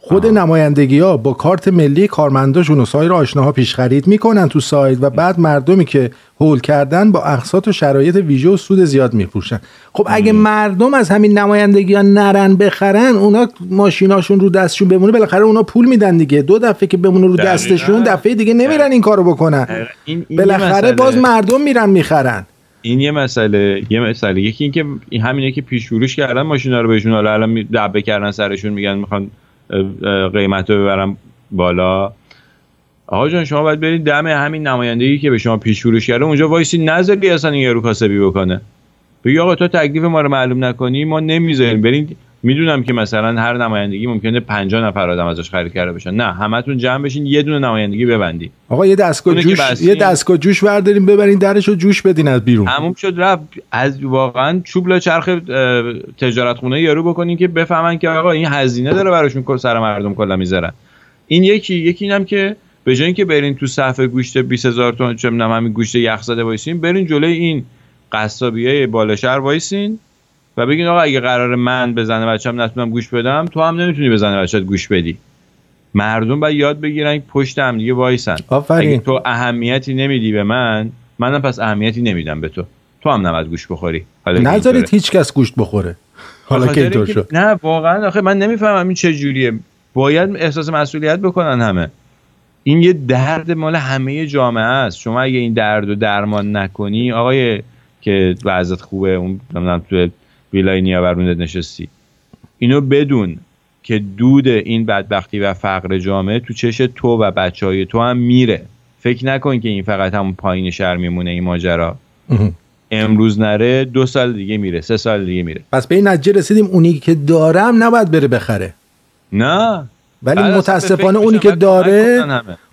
خود نمایندگی ها با کارت ملی کارمنداشون و سایر آشناها پیش خرید می‌کنن تو سایت و بعد مردمی که هول کردن با اقساط و شرایط ویژه و سود زیاد میفروشن. خب اگه مردم از همین نمایندگی ها نرن بخرن اونا ماشیناشون رو دستشون بمونه بالاخره اونا پول میدن دیگه. دو دفعه که بمونه رو. دستشون دفعه دیگه نمیرن این کارو بکنن. این- این یه بالاخره. باز مردم میرن می‌خرن. این یه مسئله. یه مسئله. یکی اینکه این همینه که پیش فروش کردن ماشینا رو بهشون حالا الان دبه کردن سرشون میگن می‌خوان قیمت رو ببرن بالا. آقا جان شما باید برید دم همین نمایندگی که به شما پیش فروش کرده. اونجا وایسی نذاری اصلا این یارو کاسبی بکنه. بگی آقا تو تکلیف ما رو معلوم نکنی ما نمی‌ذاریم. برید می‌دونم که مثلا هر نمایندگی ممکنه 50 نفر آدم ازش خرید کرده باشن. نه همتون جمع بشین یه دونه نمایندگی ببندی آقا یه دستگاه جوش. یه دستگاه جوش برداریم ببرین درش رو جوش بدین از بیرون. تموم شد رفت. از واقعا چوب لا چرخ تجارت خونه یارو بکنین که بفهمن که آقا این هزینه داره براشون کل سر مردم کلا می‌ذارن. این یکی یکی اینم که به جای اینکه برین تو صفحه گوشت 20000 تومان چه همین گوشت یخ زده وایسین برین جلوی این قصابیای بالا شهر وایسین. و بگین آقا اگه قراره من به زن و بچه‌م نتونم گوشت بدم تو هم نمی‌تونی به زن و بچه‌ت گوشت بدی. مردم باید یاد بگیرن پشت هم دیگه وایسن. آفرین. اگه تو اهمیتی نمیدی به من منم پس اهمیتی نمیدم به تو. تو هم نباید گوشت بخوری. نذارید. هیچ کس گوشت بخوره. حالا که اینطور شد. نه واقعا. آخه من نمی‌فهمم این چه جوریه. باید احساس مسئولیت بکنن همه. این یه درد مال همه جامعه است. شما اگه این درد رو درمان نکنی آقای که وضعت خوبه اون نمی‌دونم تو ویلای نیاورونت نشستی. اینو بدون که دود این بدبختی و فقر جامعه تو چش تو و بچه های تو هم میره. فکر نکن که این فقط همون پایین شهر میمونه این ماجرا. امروز نره دو سال دیگه میره سه سال دیگه میره. پس به این نتیجه رسیدیم اونی که دارم نباید بره بخره. نه. ولی متاسفانه اونی که داره.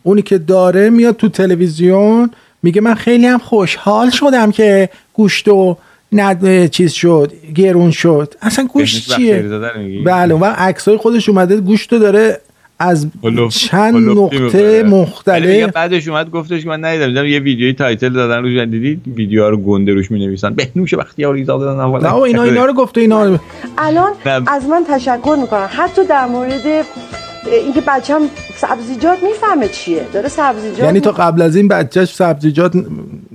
اونی که داره میاد تو تلویزیون میگه من خیلی هم خوشحال شدم که گوشت و ند چیز شد گرون شد. اصلا گوشت بهنوش بختیاری چیه؟ بله و عکسای خودش اومده گوشت داره از چند نقطه مختلف. بعدش اومد گفتش که من ندیدم. دیدم یه ویدیوی تایتل دادن روش. دیدی ویدیوها رو گنده روش می نویسن بهنوش بختیاری زاده دادن نه بابا اینا اینا رو گفته اینا الان نه. از من تشکر می‌کنم. حتی در مورد اینکه بچم سبزیجات می‌فهمه چیه داره سبزیجات یعنی تا قبل از این بچهش سبزیجات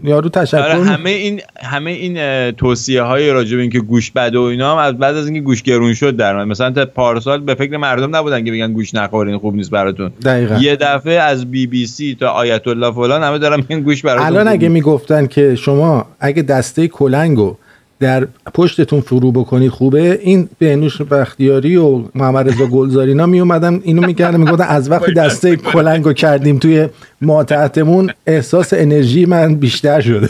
یارو تشکر آره همه این همه این توصیه های راجع به اینکه گوش بده و اینا هم از بعد از اینکه گوش گرون شد در اومد. مثلا تا پارسال به فکر مردم نبودن که بگن گوش نخورین خوب نیست براتون دقیقاً. یه دفعه از بی بی سی تا آیت الله فلان همه دارن میگن گوش براتون الان اگه. می‌گفتن که شما اگه دسته کلنگو در پشتتون فرو بکنید خوبه. این بهنوش بختیاری و محمد رضا گلزاری اینا می اومدن اینو می‌کردن می‌گفتن از وقتی دسته کلنگو کردیم توی ماتحتمون احساس انرژی من بیشتر شده.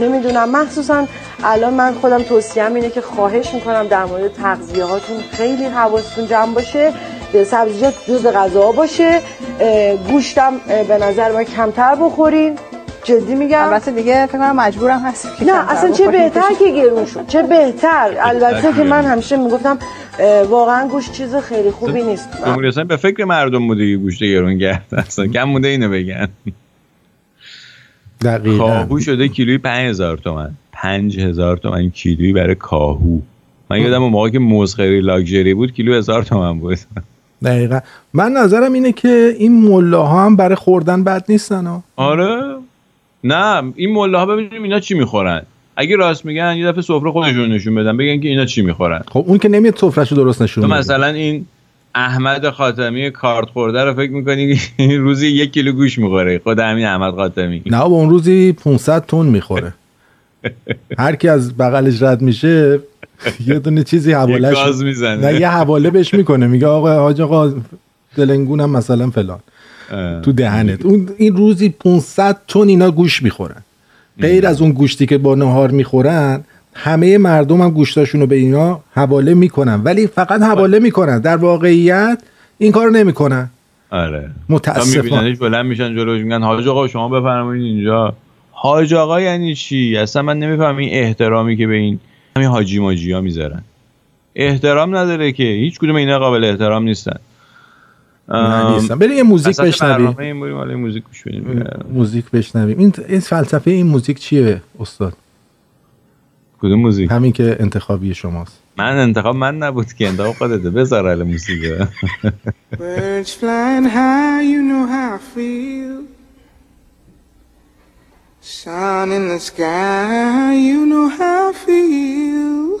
نمی‌دونم. مخصوصا الان من خودم توصیم اینه که خواهش می‌کنم در مورد تغذیه هاتون خیلی حواستون جمع باشه سبزیجات جز غذا باشه. گوشتم به نظر من کمتر بخورین. جدی میگم. البته دیگه فکر کنم مجبورم که نه اصلا چه. بهتر که گرون شد. چه بهتر. البته که من همیشه می‌گفتم واقعا گوشت چیز خیلی خوبی نیست. جمهوری اسلامی به فکر مردم بوده که گوشت گرون کرد. اصلا کم مونده اینو بگن. دقیقا. کاهو شده کیلوی 5000 تومن. 5000 تومن کیلویی برای کاهو. من یادم اون موقع که مزخری لاکچری بود کیلو 1000 تومن بود. دقیقا. من نظرم اینه که این ملاها هم برای خوردن بد نیستن ها. آره. نه این ملاها ببینیم اینا چی می‌خورن اگه راست میگن یه دفعه سفره خودشون نشون بدن بگن که اینا چی می‌خورن خب اون که نمیاد سفرهشو درست نشون تو میده. مثلا این احمد خاتمی کارت خورده رو فکر می‌کنی روزی یک کیلو گوش می‌خوره خود همین احمد خاتمی نه با اون روزی 500 تن می‌خوره هر کی از بغلش رد میشه یه دونه چیزی حوالش یه می‌زنه. نه یه حواله بهش می‌کنه میگه آقا حاج آقا دلنگونم مثلا فلان. تو دهنت. اون این روزی 500 تن اینا گوش می‌خورن. غیر از اون گوشتی که با نهار می‌خورن همه مردم هم گوشتاشون رو به اینا حواله می‌کنن. ولی فقط حواله می‌کنن. در واقعیت این کارو نمی‌کنن. آره. تا متاسفانه بلند میشن جلوش میگن حاج آقا شما بفرمایید اینجا. حاج آقا یعنی چی؟ اصلا من نمیفهم این احترامی که به این همین حاجی ماجی ها می‌ذارن. احترام نداره که هیچ کدوم اینا قابل احترام نیستن. نه نیستن بریم یه موزیک بشنویم. موزیک موزیک. بشنویم. این این فلسفه این موزیک چیه استاد؟ کدوم موزیک؟ همین که انتخابی شماست. من انتخاب من نبود که انتخاب خودته بذار ال موسیقی Birds flying high, you know how I feel. Sun in the sky, you know how I feel.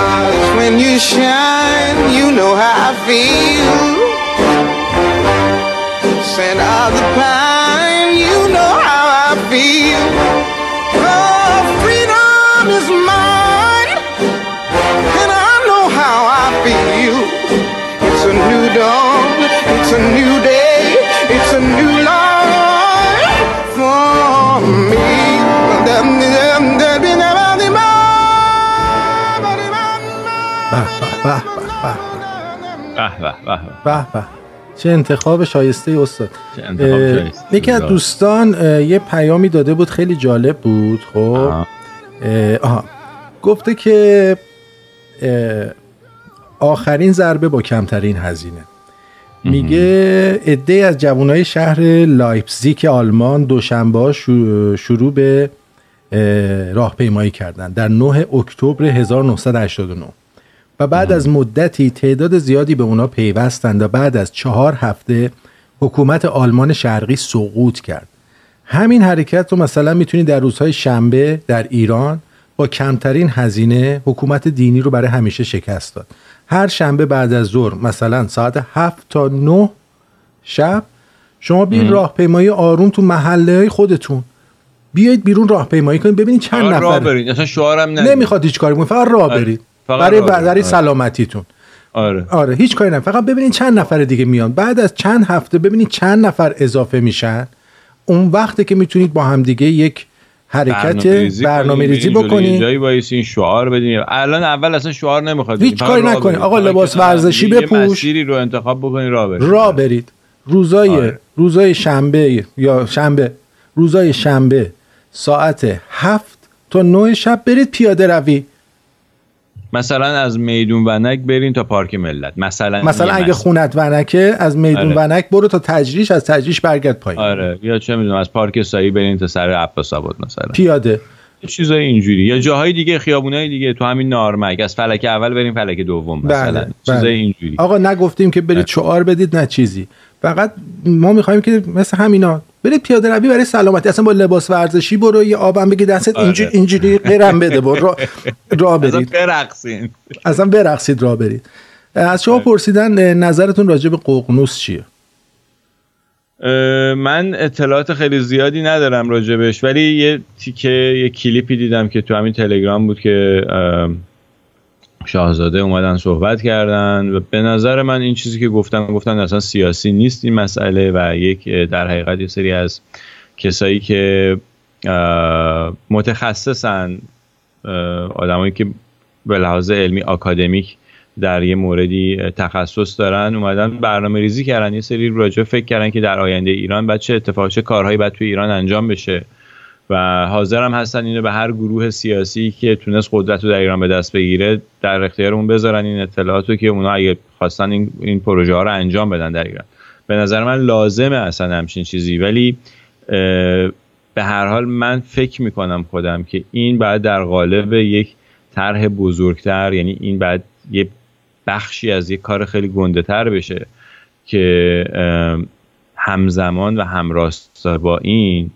Stars, when you shine, you know how I feel. Scent of the pine, به به چه انتخاب شایسته استاد. یکی از دوستان یه پیامی داده بود خیلی جالب بود خب. آها. آه. گفته که آخرین ضربه با کمترین هزینه. میگه عده از جوانای شهر لایپزیک آلمان دوشنبه شروع به راهپیمایی کردن. در 9 اکتبر 1989 و بعد از مدتی تعداد زیادی به اونا پیوستند و بعد از چهار هفته حکومت آلمان شرقی سقوط کرد. همین حرکت رو مثلا می‌تونی در روزهای شنبه در ایران با کمترین هزینه حکومت دینی رو برای همیشه شکست داد. هر شنبه بعد از ظهر مثلا ساعت هفت تا نه شب شما بیاید راهپیمایی آروم تو محله های خودتون. بیایید بیرون راهپیمایی کنید ببینید چند فقط راه نفر برید. اصلا شعارم نمی‌خواد هیچ کاری کنید فقط راه آره. برید. برای برید. برای آره. سلامتیتون آره آره هیچ کاری نه فقط ببینید چند نفر دیگه میان بعد از چند هفته ببینید چند نفر اضافه میشن اون وقته که می‌تونید با همدیگه یک حرکت برنامه ریزی بکنید جایی وایسین شعار بدین الان اول اصلا شعار نمی‌خواد هیچ کاری. برید. آقا لباس ورزشی بپوش. مسیری رو انتخاب بکنین راه برید را برید روزای آره. روزای شنبه یا شنبه روزای شنبه ساعت هفت تا نه شب برید پیاده روی مثلا از میدون ونک برین تا پارک ملت. مثلا مثلا اگه. خونت ونکه از میدون آره. ونک برو تا تجریش از تجریش برگرد پایین. آره. یا چه می‌دونم از پارک سایی برین تا سر عباس آباد مثلا. پیاده. چیزای اینجوری. یا جاهای دیگه خیابونای دیگه تو همین نارمک. از فلک اول بریم فلک دوم مثلا. بله، چیزای بله. اینجوری. آقا نگفتیم که برید شعار بدید نه چیزی. فقط ما می‌خوایم که مثل همینا برید پیاده روی برای سلامتی. اصلا با لباس ورزشی برو یه آبم بگی دستت آره. اینجوری اینجوری قرم بده برو را, را برید. برقصین. اصلا برقصید را برید. از شما پرسیدن اه، نظرتون راجع به ققنوس چیه؟ من اطلاعات خیلی زیادی ندارم راجبش ولی یه تیکه یه کلیپی دیدم که تو همین تلگرام بود که شاهزاده اومدن صحبت کردن و به نظر من این چیزی که گفتن گفتن اصلا سیاسی نیست این مسئله و یک در حقیقت یه سری از کسایی که متخصصن آدمایی که به لحاظ علمی آکادمیک در یه موردی تخصص دارن اومدن برنامه ریزی کردن. یه سری راجع فکر کردن که در آینده ایران بعد چه اتفاق چه کارهایی باید توی ایران انجام بشه. و حاضر هم هستن اینو به هر گروه سیاسی که تونست قدرت رو در ایران به دست بگیره در اختیارمون بذارن این اطلاعات رو که اونا اگه خواستن این, این پروژه ها رو انجام بدن در ایران. به نظر من لازمه اصلا همچین چیزی. ولی به هر حال من فکر می‌کنم خودم که این بعد در قالب یک طرح بزرگتر یعنی این بعد یه بخشی از یک کار خیلی گنده تر بشه که همزمان و همراستار با این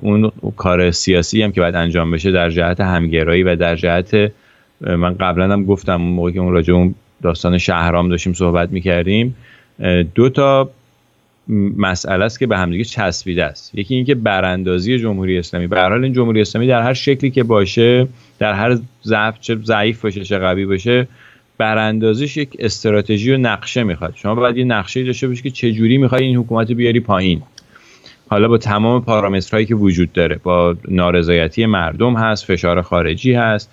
اون کار سیاسی هم که باید انجام بشه در جهت همگرایی و در جهت من قبلا هم گفتم اون موقع که اون راجع اون داستان شهرام داشتیم صحبت می‌کردیم دو تا مسئله است که به همدیگه چسبیده است. یکی اینکه براندازی جمهوری اسلامی. به هر حال این جمهوری اسلامی در هر شکلی که باشه در هر ضعف چه ضعیف باشه چه قوی باشه براندازیش یک استراتژی و نقشه می‌خواد. شما باید یه نقشه داشته باشی که چه جوری می‌خوای این حکومت بیاری پایین. حالا با تمام پارامترهایی که وجود داره با نارضایتی مردم هست فشار خارجی هست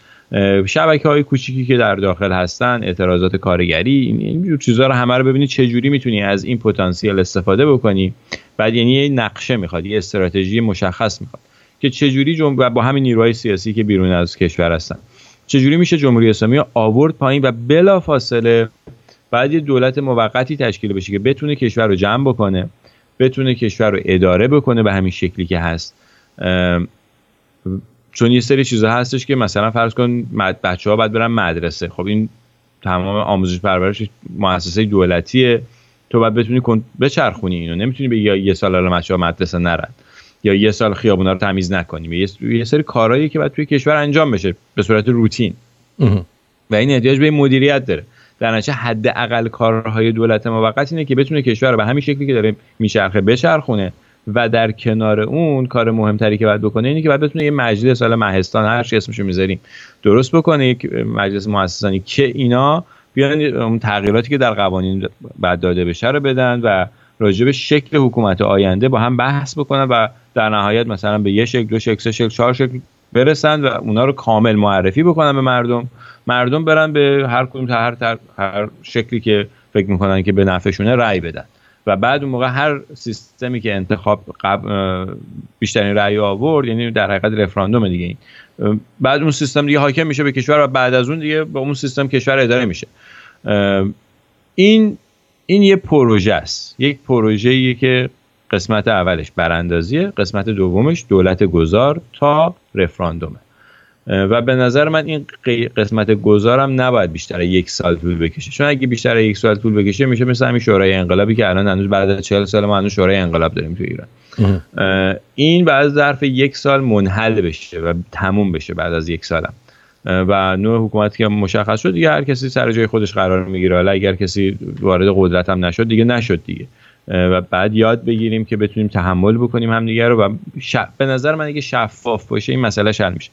شبکه های کوچیکی که در داخل هستن اعتراضات کارگری این چیزها رو همه رو ببینید چه جوری می‌تونی از این پتانسیل استفاده بکنی. بعد یعنی نقشه می‌خواد یه استراتژی مشخص می‌خواد که چه جوری جم... با همین نیروهای سیاسی که بیرون از کشور هستن چه جوری میشه جمهوری اسلامی آورد پایین و بلا فاصله بعد یه دولت موقتی تشکیل بشه که بتونه کشور رو جمع بکنه. بتونه کشور رو اداره بکنه به همین شکلی که هست. چون یه سری چیزا هستش که مثلا فرض کن بچه ها باید برن مدرسه. خب این تمام آموزش پرورش مؤسسه دولتیه. تو باید بتونی. بچرخونی اینو. نمی‌تونی بگی یه سال الان بچه ها مدرسه نرن. یا یه سال خیابونا رو تمیز نکنیم. یه, یه سری کارهایی که باید توی کشور انجام بشه به صورت روتین. و این احتیاج به مدیریت داره. در نتیجه حداقل کارهای دولت موقت اینه که بتونه کشور رو به همین شکلی که داره میچرخه بچرخونه و در کنار اون کار مهمتری که باید بکنه اینه که باید بتونه یه مجلس حالا مهستان هر چی اسمشو می‌ذاریم درست بکنه یک مجلس مؤسسانی که اینا بیان تغییراتی که در قوانین بعد داده بشه رو بدن و راجع به شکل حکومت آینده با هم بحث بکنن و در نهایت مثلا به یه شکل دو شکل سه شکل چهار شکل برسن و اونا رو کامل معرفی بکنن به مردم. مردم برن به هر کدوم هر, هر شکلی که فکر می‌کنن که به نفعشونه رأی بدن. و بعد اون موقع هر سیستمی که انتخاب بیشترین رأی آورد یعنی در حقیقت رفراندوم دیگه این. بعد اون سیستم دیگه حاکم میشه به کشور و بعد از اون دیگه با اون سیستم کشور اداره میشه. این این یه پروژه است. یک پروژه که قسمت اولش براندازیه قسمت دومش دولت گذار تا رفراندومه. و به نظر من این قسمت گذارم نباید بیشتر یک سال طول بکشه. چون اگه بیشتر یک سال طول بکشه میشه مثل همین شورای انقلابی که الان هنوز بعد از 40 سال ما هنوز شورای انقلاب داریم تو ایران. این بعد ظرف یک سال منحل بشه و تموم بشه بعد از یک سالم. و نوع حکومتی که مشخص شد دیگه هر کسی سر جای خودش قرار می‌گیره. حالا اگر کسی وارد قدرت هم نشد دیگه نشد دیگه. و بعد یاد بگیریم که بتونیم تحمل بکنیم هم دیگه رو و به نظر من اگه شفاف باشه این مسئله حل میشه.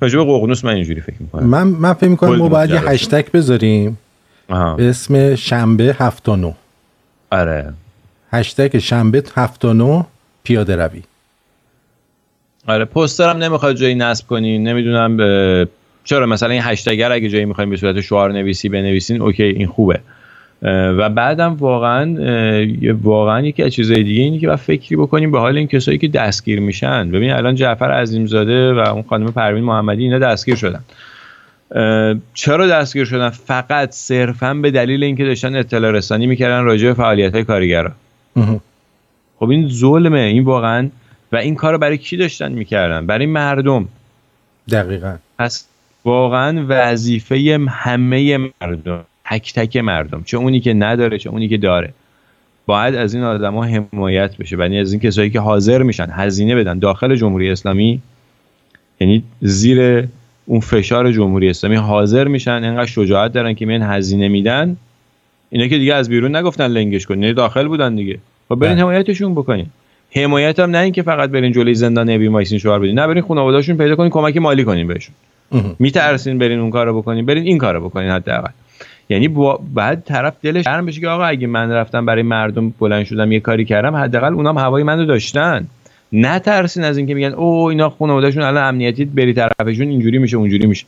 راجب ققنوس من اینجوری فکر می‌کنم. من من فکر می‌کنم ما باید یه هشتگ بذاریم. به اسم شنبه 79 آره. هشتگ شنبه 79 پیاده روی. آره پوسترم نمی‌خواد جایی نصب کنین نمی‌دونم به... چرا؟ مثلا این هشتگر اگه جایی می‌خوایم به صورت شعار نویسی بنویسین اوکی این خوبه. و بعدم واقعا واقعا یکی از چیزهای دیگه اینه که باید فکری بکنیم به حال این کسایی که دستگیر میشن. ببین الان جعفر عظیمزاده و اون خانم پروین محمدی اینا دستگیر شدن. چرا دستگیر شدن؟ فقط صرفا به دلیل اینکه داشتن اطلاع رسانی می‌کردن راجع به فعالیت های کارگرا خب این ظلمه این واقعا و این کار برای کی داشتن می‌کردن؟ برای مردم. دقیقا. پس واقعا وظیفه همه مردم. تک تک مردم چه اونی که نداره چه اونی که داره. باید از این آدما حمایت بشه یعنی از این کسایی که حاضر میشن هزینه بدن. داخل جمهوری اسلامی یعنی زیر اون فشار جمهوری اسلامی حاضر میشن اینقدر شجاعت دارن که میان هزینه میدن. اینا که دیگه از بیرون نگفتن لنگش کن یعنی داخل بودن دیگه. خب برین بله. حمایتشون بکنین. حمایت هم نه اینکه فقط برین جلوی زندان ابی مایسین شوهر بدین. نه برین خانواده‌شون پیدا کنین کمک مالی کنین بهشون. میترسین برین اون کارو بکنین برین این کارو بکنین حداقل. یعنی بعد طرف دلش گرم بشه که آقا اگه من رفتم برای مردم بلند شدم یه کاری کردم حداقل اونام هوای منو داشتن. نترسین از اینکه میگن او اینا خانوادهشون الان امنیتی بری طرفشون اینجوری میشه اونجوری میشه.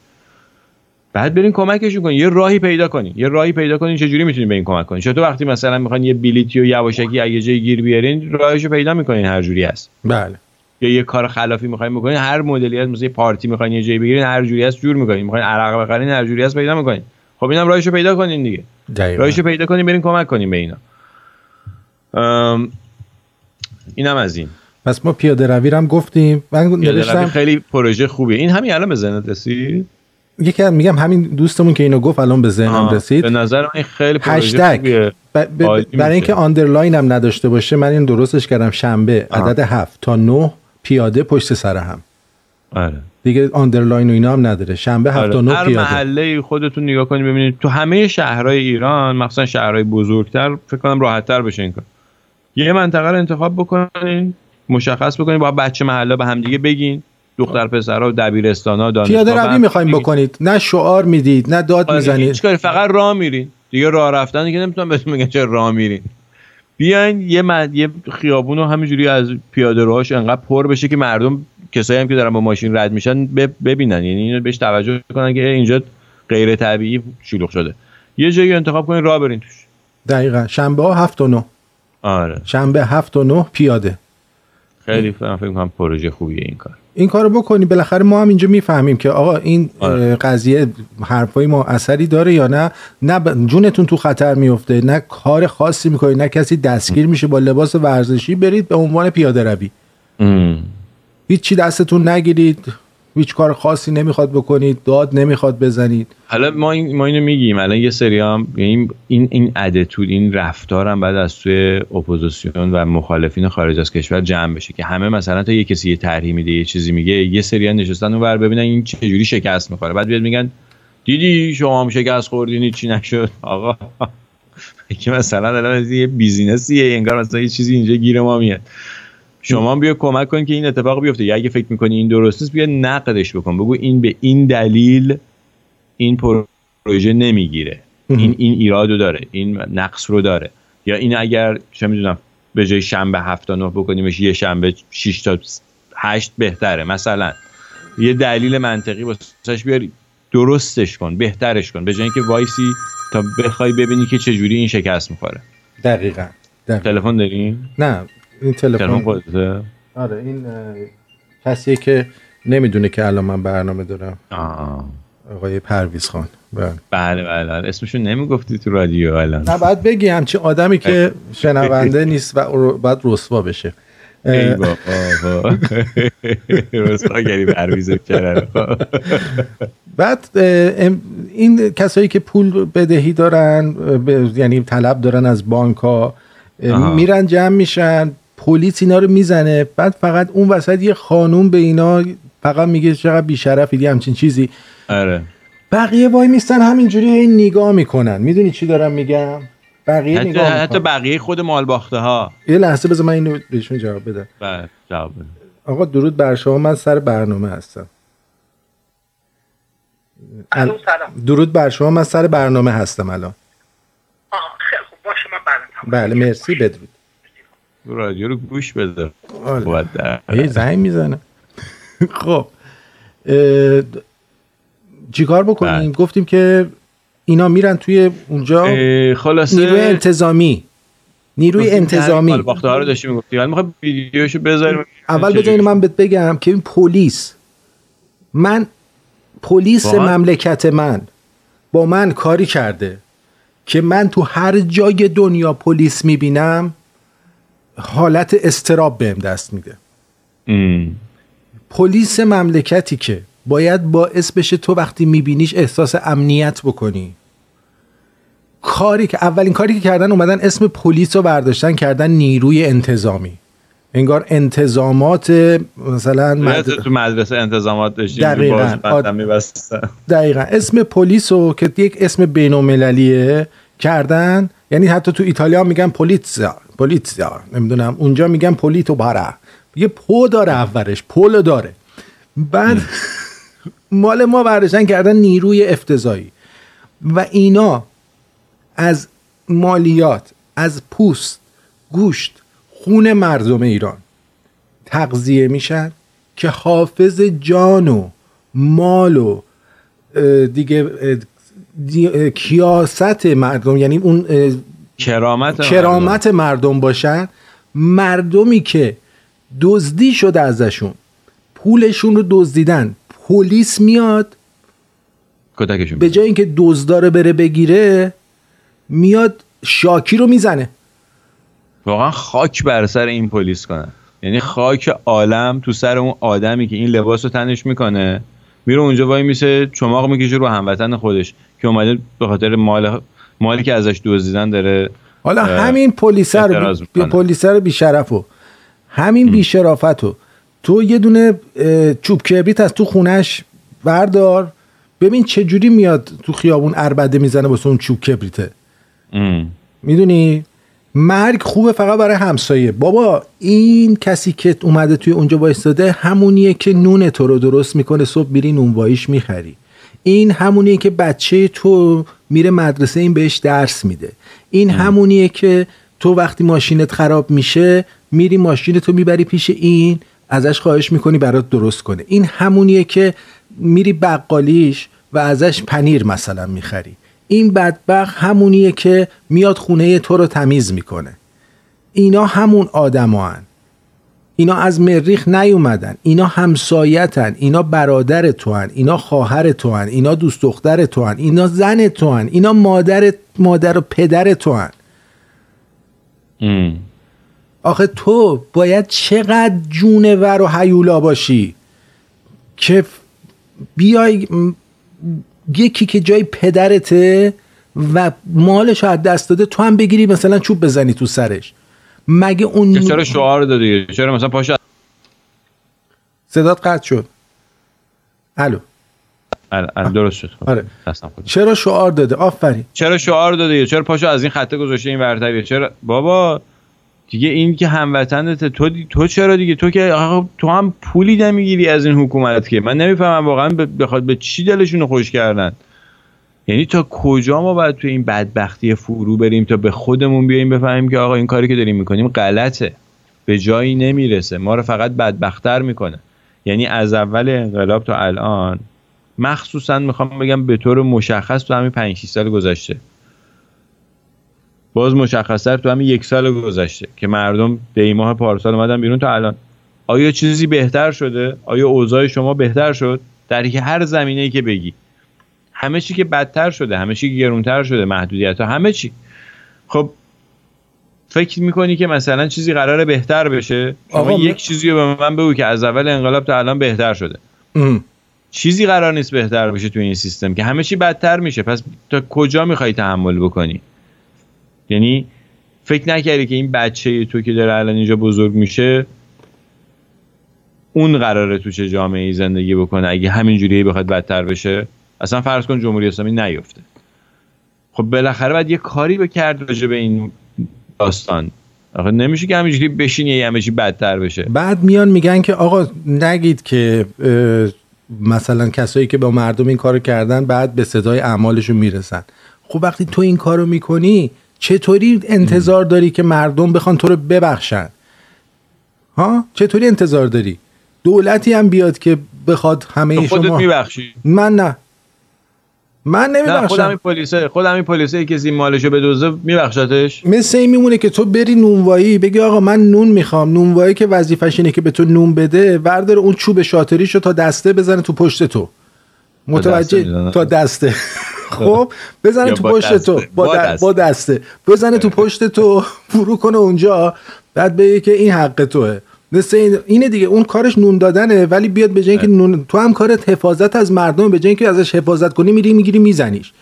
بعد برین کمکشون کنین یه راهی پیدا کنین یه راهی پیدا کنین چجوری می‌تونین به این کمک کنین. چطور وقتی مثلا می‌خواین یه بلیتی و یواشکی اگه جای گیر بیارین راهشو پیدا می‌کنین هر جوری هست. بله. یا یه کار خلافی می‌خواین بکنین هر مدلی از مثلا یه پارتی می‌خواین یه جایی بگیرین هر جوری هست جور می‌کنین. می‌خواین عرق بخرین هر جوری هست پیدا می‌کنین. خب اینم راهشو پیدا کنین دیگه. راهشو پیدا کنین برین کمک کنین به اینا. ام، اینم از این. پس ما پیاده روی رو هم گفتیم. من نوشتم خیلی پروژه خوبیه. این همین الان به ذهنت رسید؟ یکی میگم همین دوستمون که اینو گفت الان به ذهنم رسید. به نظر من این خیلی پروژه هشتگ. برای اینکه. underline هم نداشته باشه من این درستش کردم. شنبه. عدد هفت تا نه پیاده پشت سر هم. آره. دیگه آندرلاین و اینا هم نداره. شنبه هفت تا آره. هر محله خودتون نگاه کنید ببینید تو همه شهرهای ایران مخصوصا شهرهای بزرگتر فکر کنم راحتتر بشه این کار. یه منطقه رو انتخاب بکنین مشخص بکنین با بچه محله به همدیگه بگین. دختر پسرها دبیرستانا دانشگاه پیاده روی هم می‌خوایم. بکنید. نه شعار می‌دید نه داد آره، می‌زنید. هیچ کاری فقط راه میرین. دیگه راه رفتن که نمی‌تونم بهتون بگم چه راه میرین. بیاین یه مد... یه خیابون رو همینجوری از پیاده روهاش انقدر پر بشه که مردم کسایی هم که دارن با ماشین رد میشن ببینن. یعنی اینو بهش توجه کنن که اینجا غیر طبیعی شلوغ شده. یه جایی انتخاب کنین راه برین توش. دقیقا. شنبه ها هفت و نه. آره. شنبه هفت و نه پیاده. خیلی فکر کنم پروژه خوبیه این کار. این کارو بکنی. بالاخره ما هم اینجا می‌فهمیم که آقا این آره. قضیه حرفای ما اثری داره یا نه؟ نه جونتون تو خطر میفته نه کار خاصی می‌کنی نه کسی دستگیر میشه. با لباس ورزشی برید به عنوان پیاده روی. هیچی دستتون نگیرید هیچ کار خاصی نمی‌خواد بکنید داد نمی‌خواد بزنید. حالا ما این ما اینو میگیم الان یه سری هم این این attitude این رفتار هم باید از توی اپوزیسیون و مخالفین خارج از کشور جمع بشه که همه مثلا تا یه کسی یه طرحی میده یه چیزی میگه یه سری هم نشستن اون ور ببینن این چه جوری شکست می‌خوره. بعد بیاد میگن دیدی شما هم شکست خوردین چی نشد. آقا که مثلا الان یه business یه انگار مثلا یه چیزی اینجا گیر ما میاد. شما بیا کمک کن که این اتفاق بیفته. یا اگه فکر می‌کنی این درست نیست بیا نقدش بکن. بگو این به این دلیل این پروژه نمی‌گیره. این این ایرادو داره. این نقص رو داره. یا این اگر چه می‌دونم به جای شنبه هفت تا نه بکنیمش یه شنبه 6 تا 8 بهتره. مثلا یه دلیل منطقی واسش بیار درستش کن بهترش کن. به جای اینکه وایسی تا بخوای ببینی که چجوری این شکست می‌خوره. دقیقا. دقیقا. تلفن داریم نه. این تلفن خودته؟ آره این کسیه که نمی‌دونه که الان من برنامه دارم. آه. آقای پرویز خان. بله. بله بله. اسمشون نمی‌گفتی تو رادیو الان. نه باید بگی همچین آدمی که شنونده نیست و باید رسوا بشه. ای بابا. رسواگری پرویز کرد بعد این کسایی که پول بدهی دارن یعنی طلب دارن از بانک ها. میرن جمع میشن. پلیس اینا رو می‌زنه بعد فقط اون وسط یه خانوم به اینا فقط میگه چقدر بیشرفی یه همچین چیزی. آره. بقیه وای میستن همینجوری هی نگاه می‌کنن. می‌دونی چی دارم میگم؟ بقیه حتی, نگاه حتی بقیه خود مالباخته ها یه لحظه بذار من اینو بهشون جواب بدم. بله جواب بده. آقا درود بر شما. من سر برنامه هستم. ال- درود بر شما. من سر برنامه هستم الان. خیلی خوب. باشه من تمام بله مرسی. بدرود. رادیو رو گوش بده. آره. در- یه زنگ می‌زنه. خب چیکار بکنیم؟ بله. گفتیم که اینا میرن توی اونجا خلاصه نیروی انتظامی. نیروی انتظامی. مالباخته ها رو داشتی می‌گفتی ولی می‌خوای ویدیوشو بذاریم. اول بذارین من بهت بگم که این پلیس من پلیس؟ مملکت من. با من کاری کرده که من تو هر جای دنیا پلیس می‌بینم حالت استراب بهم دست میده. پلیس مملکتی که باید باعث بشه تو وقتی میبینیش احساس امنیت بکنی کاری که اولین کاری که کردن اومدن اسم پلیس رو برداشتن کردن نیروی انتظامی انگار انتظامات مثلا مد... تو مدرسه انتظامات داشتیم دقیقاً. آد-. دقیقا اسم پلیس رو که یک اسم بینالمللیه کردن یعنی حتی تو ایتالیا میگن پلیتزا پلیتزا نمی‌دونم. اونجا میگن پلیتو بارا. یه پو داره اولش پول داره. بعد مال ما برداشتن کردن نیروی افتضایی و اینا از مالیات از پوست گوشت خون مردم ایران تغذیه میشن که حافظ جان و مال و دیگه دی- کیاست مردم؟ یعنی اون کرامت کرامت مردم باشن. مردمی که دزدی شده ازشون. پولشون رو دزدیدن. پلیس میاد. کتکشون به جای اینکه دزداره بره بگیره میاد شاکی رو می‌زنه. واقعا خاک بر سر این پلیس کنن یعنی خاک عالم تو سر اون آدمی که این لباس رو تنش می‌کنه. میره اونجا وای میسه چماق می‌کشه رو هموطن خودش که اومده به خاطر مال مالی که ازش دزدیدن داره حالا همین پلیسه رو بی. پلیسه رو بیشرفو. همین بیشرافتو تو یه دونه چوب کبریت از تو خونش بردار. ببین چه جوری میاد تو خیابون اربده می‌زنه واسه اون چوب کبریته. می‌دونی؟ مرگ خوبه فقط برای همسایه. بابا این کسی که اومده توی اونجا وایستاده همونیه که نون تو رو درست می‌کنه صبح میری نونواییش می‌خری. این همونیه که بچه تو میره مدرسه این بهش درس میده. این همونیه که تو وقتی ماشینت خراب میشه میری ماشین تو می‌بری پیش این ازش خواهش می‌کنی برات درست کنه. این همونیه که میری بقالیش و ازش پنیر مثلا می‌خری. این بدبخت همونیه که میاد خونه تو رو تمیز می‌کنه اینا همون آدم اینا از مریخ نیومدن اینا همسایتن اینا برادر تو هن. اینا خواهر تو هن. اینا دوست دختر تو هن. اینا زن تو هن. اینا مادر مادر و پدر تو هن. ام. آخه تو باید چقدر جونور و حیولا باشی که بیای یکی که جای پدرته و مالش رو از دست داده تو هم بگیری مثلا چوب بزنی تو سرش. مگه اون چرا شعار دادی؟ چرا مثلا پاشو صدات قطع شد. الو. ال- ال- درست شد. آره. چرا شعار داده؟ آفرین. چرا شعار داده چرا پاشو از این خطه گذاشته این ورتریه چرا بابا. دیگه این که هموطنت تو دی- تو چرا دیگه؟ تو که تو هم پولی نمی‌گیری از این حکومت که. من نمی‌فهمم واقعا بخواد به چی دلشون رو خوش کردن. یعنی تا کجا ما باید تو این بدبختی فرو بریم تا به خودمون بیایم بفهمیم که آقا این کاری که داریم می‌کنیم غلطه. به جایی نمی‌رسه. ما رو فقط بدبختتر می‌کنه. یعنی از اول انقلاب تا الان مخصوصا می‌خوام بگم به طور مشخص تو همین 5 6 سال گذشته. باز مشخصتر تو همین یک سال گذشته که مردم دی ماه پارسال اومدن بیرون تا الان. آیا چیزی بهتر شده؟ آیا اوضاع شما بهتر شد؟ در هر زمینه ای که بگی. همه چی که بدتر شده همه چی که گرونتر شده محدودیت ها همه چی. خب فکر می‌کنی که مثلا چیزی قراره بهتر بشه؟ شما یک چیزی رو به من بگو که از اول انقلاب تا الان بهتر شده. ام. چیزی قرار نیست بهتر بشه تو این سیستم که همه چی بدتر میشه. پس تا کجا می‌خوای تحمل بکنی؟ یعنی فکر نکردی که این بچه تو که داره الان اینجا بزرگ میشه اون قراره تو چه جامعه ای زندگی بکنه اگه همینجوری بخواد بدتر بشه. اصلا فرض کن جمهوری اسلامی نیفته. خب بالاخره باید یه کاری بکرد راجع به این داستان. آخه نمیشه که همینجوری بشینی یه همه بدتر بشه. بعد میان میگن که آقا نگید که مثلا کسایی که با مردم این کارو کردن بعد به صدای اعمالشون می‌رسن. خب وقتی تو این کارو می‌کنی چطوری انتظار داری که مردم بخوان تو رو ببخشن؟ ها؟ چطوری انتظار داری؟ دولتی هم بیاد که بخواد همه خودت شما میبخشی. من نه. من نه خودم نمیبخشم این پلیسه خودم این پلیسه که زین مالشو بدوزه میبخشتش مثل این میمونه که تو بری نونوایی بگی آقا من نون می‌خوام. نونوایی که وظیفش اینه که به تو نون بده ورداره اون چوب شاتریشو تا دسته بزنه تو پشت تو. متوجه. تا دسته. خب بزنه تو پشت. تو. با, دسته. با دسته. بزنه تو پشت تو فرو کنه اونجا بعد بگه که این حق توه. مثل این اینه دیگه. اون کارش نون دادنه ولی بیاد به جای اینکه نون تو هم کارت حفاظت از مردم به جای اینکه ازش حفاظت کنی میری می‌گیری میزنیش.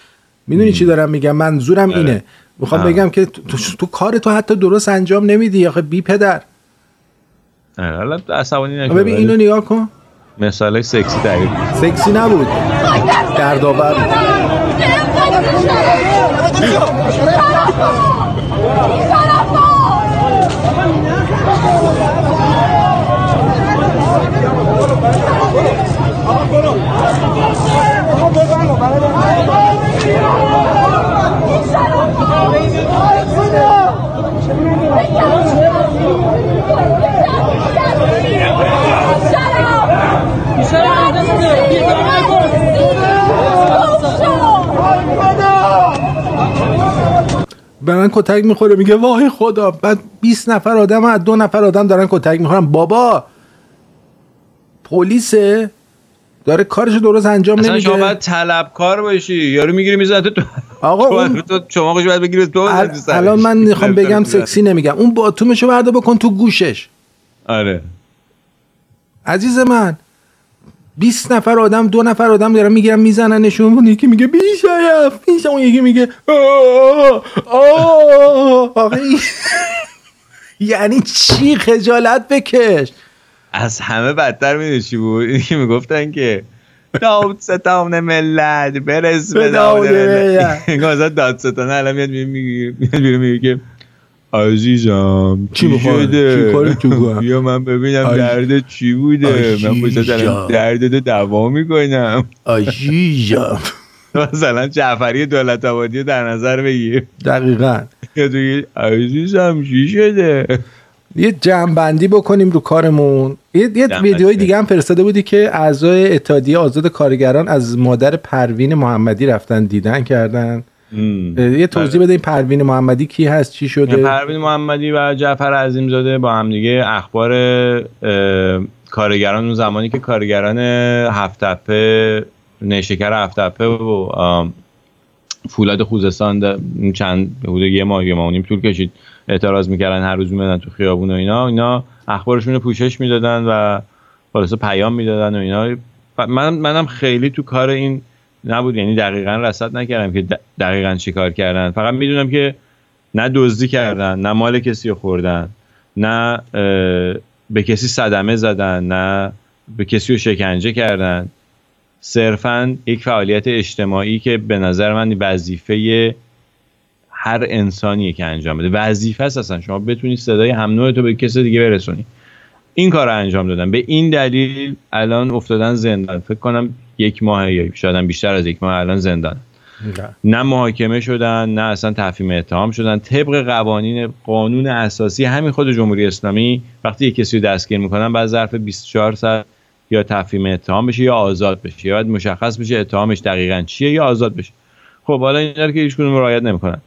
می‌دونی چی دارم میگم؟ منظورم آره. اینه. می‌خوام. بگم که تو, تو, تو کار تو حتی درست انجام نمیدی. آخه بی پدر. آره، حالا عصبانی نشو. ببین اینو نگاه کن. مثال سکسی تعریف کن. سکسی نبود. دردآور بود. ちょっと من کتک می‌خوره میگه وای خدا بعد 20 نفر آدم از دو نفر آدم دارن کتک می‌خورن. بابا! پلیسه داره کارشو درست انجام اصلا شما نمیده باید طلبکار باشی. یارو می‌گیری می‌زنه تو آقا اون تو شما خوش باید بگیری تو. الان من می‌خوام بگم. سکسی نمیگم. اون باتومشو برده بکن تو گوشش. آره. عزیز من 20 نفر آدم دو نفر آدم دارن می‌گیرن میزننشون اون یکی میگه بیشرف بیشرف. اون یکی میگه یعنی چی خجالت بکش؟ از همه بدتر می‌دونی چی بود؟ اینی که می‌گفتن که داد ستان ملت برس به داد ملت. داد ستانه الان میاد میگه میگه میاد بیرون میگه که عزیزم چی؟ شده؟ چی کاری تو؟ بیا من ببینم عزیز- درد چی بوده. من. دارم دردتو دوا می‌کنم. عزیزم مثلا جعفری دولت آبادی در نظر بگیر. دقیقا. یا عزیزم چی شده؟ یه جمعبندی بکنیم رو کارمون. یه, یه دیگه هم فرستاده بودی که اعضای اتحادیه آزاد کارگران از مادر پروین محمدی رفتن دیدن کردن. یه توضیح بده این پروین محمدی کی هست چی شده؟ پروین محمدی و جعفر عظیم زاده با هم دیگه اخبار اه، کارگران اون زمانی که کارگران هفت تپه نیشکر هفت تپه و فولاد خوزستان چند حدود یه ماه یه ماه نیم طول کشید اعتراض می‌کردن هر روز میمدن تو خیابون و اینا. اینا اخبارشون رو پوشش می‌دادن و خلاصه پیام می‌دادن و اینا. من منم خیلی تو کار این نبود. یعنی دقیقا رصد نکردم که دقیقا چی کار کردن. فقط می‌دونم که نه دزدی کردن نه مال کسی رو خوردن نه به کسی صدمه زدن نه به کسی رو شکنجه کردن. صرفا یک فعالیت اجتماعی که به نظر من وظیفه هر انسانیه که انجام بده. وظیفه است اصلا. شما بتونی صدای هم نوع تو به کسی دیگه برسونی این کار رو انجام دادن. به این دلیل الان افتادن زندان. فکر کنم یک ماه یا شاید بیشتر از یک ماه الان زندان. نه. محاکمه شدن نه اصلا تفهیم اتهام شدن. طبق قوانین قانون اساسی همین خود جمهوری اسلامی وقتی یک کسی رو دستگیر می‌کنن بعد ظرف 24 ساعت یا تفهیم اتهام بشه یا آزاد بشه. یا باید مشخص بشه اتهامش دقیقا چیه یا آزاد بشه. خب حالا اینا که هیچ کدوم رعایت نمی‌کنن.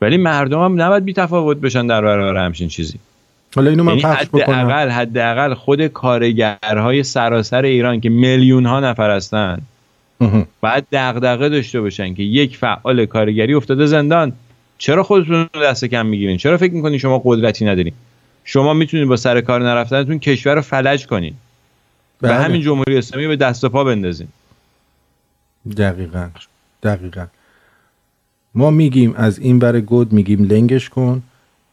ولی مردم هم نباید بی تفاوت بشن در برابر همچین چیزی. حالا اینو من یعنی پخش بکنم. حداقل حداقل خود کارگرهای سراسر ایران که میلیون ها نفر هستن. باید دغدغه داشته باشن که یک فعال کارگری افتاده زندان. چرا خودتون رو دست کم می‌گیرین؟ چرا فکر می‌کنین شما قدرتی ندارین؟ شما می‌تونید با سر کار نرفتنتون کشور رو فلج کنین. به بله. همین جمهوری اسلامی به دست و پا بندازین. دقیقا. دقیقا. ما میگیم از این بر گود میگیم لنگش کن.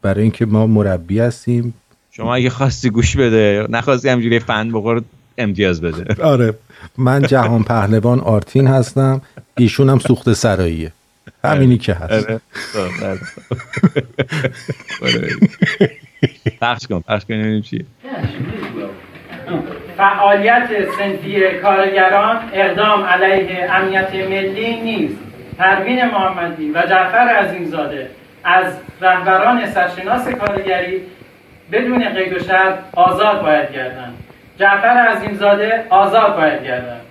برای اینکه ما مربی هستیم. شما اگه خواستی گوش بده نخواستی همجوری فن بخور امتیاز بده. آره من جهان پهلوان آرتین هستم ایشون هم سوخت سراییه. همینی که هست. آره. آره. پخش کن پخش کن ببینیم چیه. فعالیت سنفی کارگران اقدام علیه امنیت ملی نیست. پروین محمدی و جعفر عظیمزاده از رهبران سرشناس کارگری بدون قید و شرط آزاد باید گردند جعفر عظیمزاده آزاد باید گردند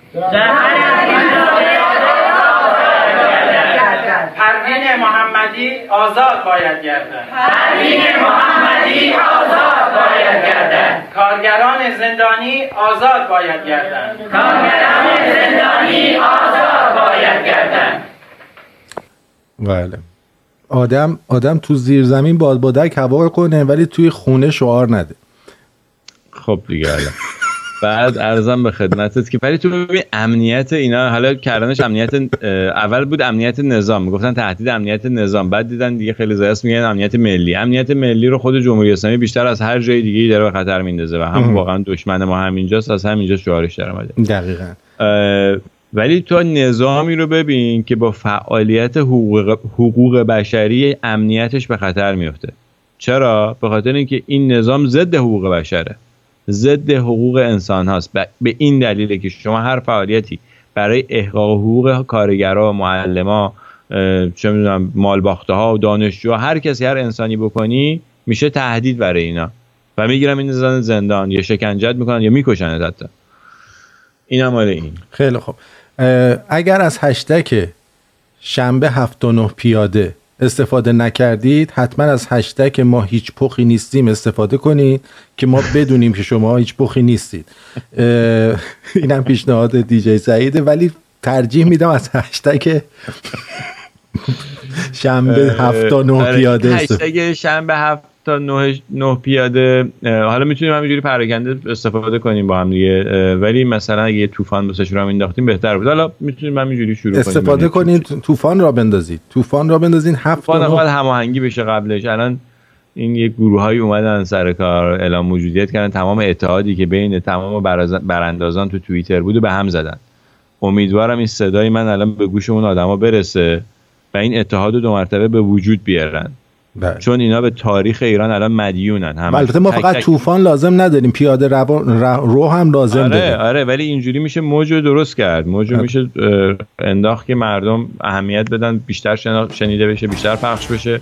پروین محمدی آزاد باید گردند پروین محمدی آزاد باید گردند کارگران زندانی آزاد باید گردند کارگران زندانی آزاد باید گردند بله. آدم آدم تو زیر زمین باد بادک هوا کنه ولی توی خونه شعار نده. خب دیگه حالا. بعد ارزم به خدمتت که ولی تو ببین امنیت اینا حالا کردنش امنیت اول بود امنیت نظام. می‌گفتن تهدید امنیت نظام. بعد دیدن دیگه خیلی زیاست میگن امنیت ملی. امنیت ملی رو خود جمهوری اسلامی بیشتر از هر جای دیگه داره به خطر میندازه و هم. واقعا دشمن ما همینجاست از همینجا شعارش در اومده. دقیقا. ولی تو نظامی رو ببین که با فعالیت حقوق, حقوق بشری امنیتش به خطر میفته چرا؟ به خاطر اینکه این نظام ضد حقوق بشره. ضد حقوق انسان هاست. به این دلیله که شما هر فعالیتی برای احقاق حقوق کارگرها معلما اه، چه می‌دونم مالباخته ها و دانشجو هر کسی هر انسانی بکنی میشه تهدید برای اینا. و می‌گیرم این زن زندان یا شکنجت می‌کنن یا می‌کشن حتی. این هم این. خیلی خوب. اگر از هشتک شنبه هفت و نه پیاده استفاده نکردید حتما از هشتگ ما هیچ پخی نیستیم استفاده کنید که ما بدونیم که شما هیچ پخی نیستید. اینم پیشنهاد دیجی سعیده ولی ترجیح میدم از هشتگ شنبه هفت تا نه پیاده هشتگ شنبه هفت تا نه, نه پیاده اه، حالا می‌تونیم همینجوری پراکنده استفاده کنیم با هم دیگه ولی مثلا اگه یه طوفان واسه رو هم انداختیم بهتر بود. حالا می‌تونیم همینجوری شروع کنیم. استفاده کنید طوفان را بندازید. طوفان را بندازین هفت طوفان باید هماهنگی بشه قبلش. الان این یه گروه هایی اومدن سر کار اعلام موجودیت کردن. تمام اتحادی که بین تمام براندازان تو توییتر بود و به هم زدن. امیدوارم این صدای من الان به گوش اون آدما برسه و این اتحاد رو دو مرتبه به وجود بیارن. بله. چون اینا به تاریخ ایران الان مدیونن هم البته ما فقط طوفان لازم نداریم پیاده رو, رو هم لازم آره داریم. آره ولی اینجوری میشه موج رو درست کرد. موج رو میشه انداخت که مردم اهمیت بدن بیشتر شنیده بشه بیشتر پخش بشه.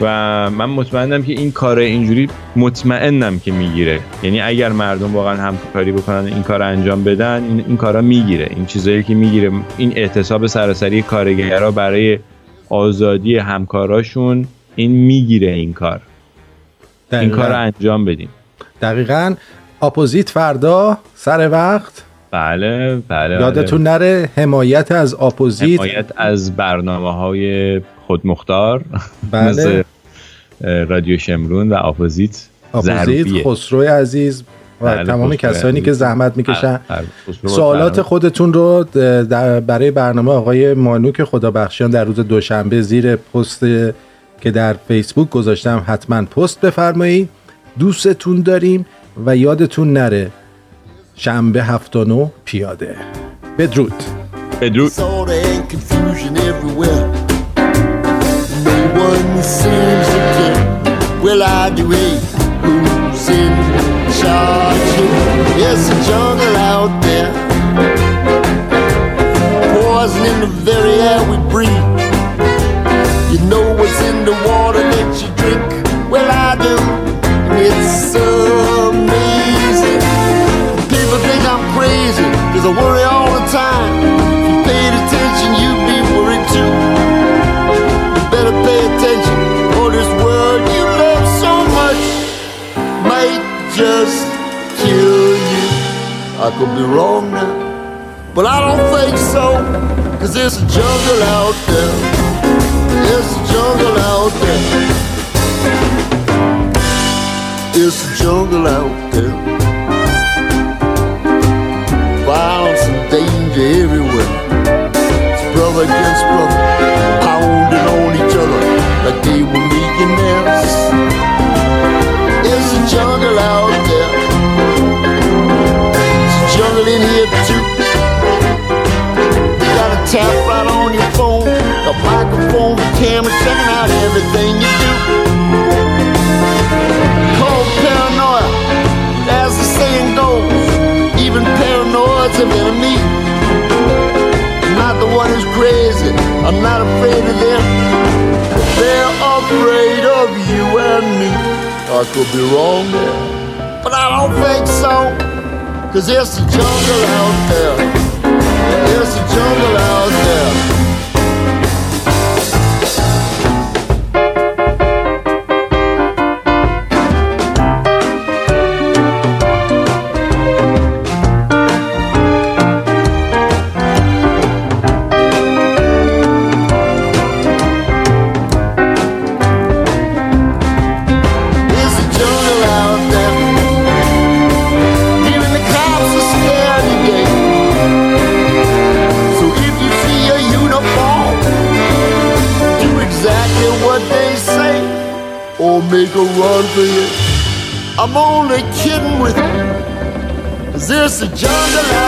و من مطمئنم که این کار اینجوری مطمئنم که می‌گیره. یعنی اگر مردم واقعا همکاری بکنن این کار انجام بدن این, این کارا می‌گیره. این چیزایی که می‌گیره این اعتصاب سراسری کارگرها برای آزادی همکاراشون این می‌گیره این کار این دقیقاً. کار رو انجام بدیم دقیقا اپوزیت فردا سر وقت بله بله یادتون نره حمایت از اپوزیت حمایت از برنامه های خودمختار بله. مثل رادیو شمرون و اپوزیت ضروریه. خسرو عزیز و بله، تمام کسانی عزیز. که زحمت می‌کشن بله، خسرو سوالات. خودتون رو برای برنامه آقای مانوک خدا بخشیان در روز دوشنبه زیر پست که در فیسبوک گذاشتم حتما پست بفرمایید دوستتون داریم و یادتون نره شنبه هفت و نو پیاده بدرود بدرود Disorder and confusion everywhere. No one seems to care. Well, I do hate who's in charge here. It's a jungle out there. Poison in the very air we breathe. Cause I worry all the time. If you paid attention, you'd be worried too. You better pay attention, or this world you love so much might just kill you. I could be wrong now, but I don't think so. Cause there's a jungle out there. There's a jungle out there. There's a jungle out there everything you do. Called paranoia, as the saying goes even paranoid's an enemy. I'm not the one who's crazy. I'm not afraid of them. They're afraid of you and me. I could be wrong there, but I don't think so. Cause there's a jungle out there. There's a jungle It's a jungle.